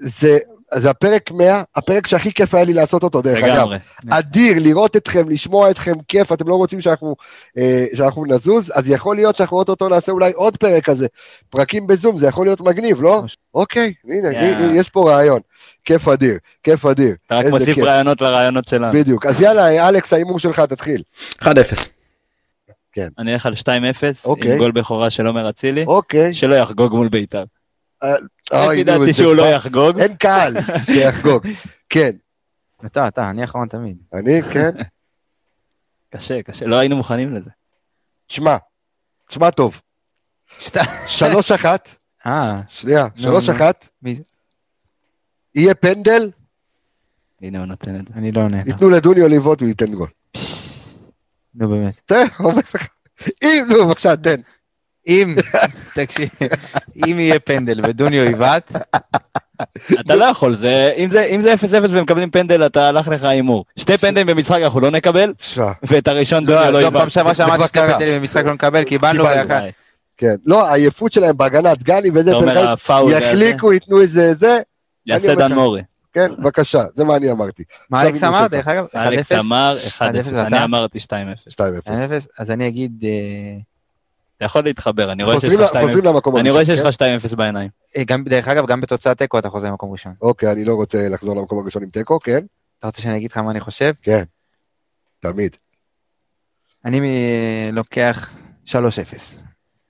זה, זה הפרק 100, הפרק שהכי כיף היה לי לעשות אותו, דרך אגב. אדיר, לראות אתכם, לשמוע אתכם, כיף, אתם לא רוצים שאנחנו, אה, שאנחנו נזוז, אז יכול להיות שאנחנו אוטוטו נעשה אולי עוד פרק כזה, פרקים בזום, זה יכול להיות מגניב, לא? אוקיי, הנה. הנה, יש פה רעיון. כיף אדיר, כיף אדיר. אתה רק מוסיף כיף. רעיונות לרעיונות שלנו. בדיוק. אז יאללה, אלכס, ההימור שלך, תתחיל. 1-0. כן. אני אלך על 2-0, אוקיי. עם גול בכורה של עומר אצילי, אוקיי. שלא יחגוג מול בית"ר. אוי, לפי נו, דעתי זה שהוא לא יחגוג. אין קהל שיחגוג. כן, אתה, אתה, אני אחרון תמיד. אני, כן. קשה, קשה, לא היינו מוכנים לזה. שמע, שמע טוב. שלוש אחת, אה, שנייה, שלוש. אחת? יהיה פנדל, הנה הוא נותן את זה. אני לא עונה. ייתנו לדוניו לבעוט והוא ייתן גול. נו באמת. תראה, אומר לך. אם, נו, בבקשה, תן. אם, תקשיב, אם יהיה פנדל ודוניו יבעט, אתה לא יכול, זה- אם זה- אם זה 0-0 ומקבלים פנדל, אתה הלך לך הימור. שתי פנדלים במשחק אנחנו לא נקבל, ואת הראשון דוניו לא, לא, פעם יבעט. שעברה שאמרתי שתי. פנדלים במשחק לא נקבל, קיבלנו, כן. לא, העייפות שלהם בהגנה, דגני וזה, יחליקו, ייתנו איזה זה, יעשה דן. מורי. כן, בבקשה, זה מה אני אמרתי. מה אלכס אמר. דרך אגב? אלכס 1-0? אמר 1-0, 1-0, אני? אמרתי 2-0. 2-0. 2-0, אז אני אגיד, אה, יכול להתחבר, אני רואה שיש לך ל- 2-0. חוזרים למקום אני רואה שיש לך 2-0 בעיניים. אה, דרך אגב, גם בתוצאת תיקו אתה חוזר למקום ראשון. אוקיי, אני לא רוצה לחזור למקום הראשון עם תיקו, כן? אתה רוצה שאני אגיד לך מה אני חושב? תמיד. אני אה, לוקח 3-0.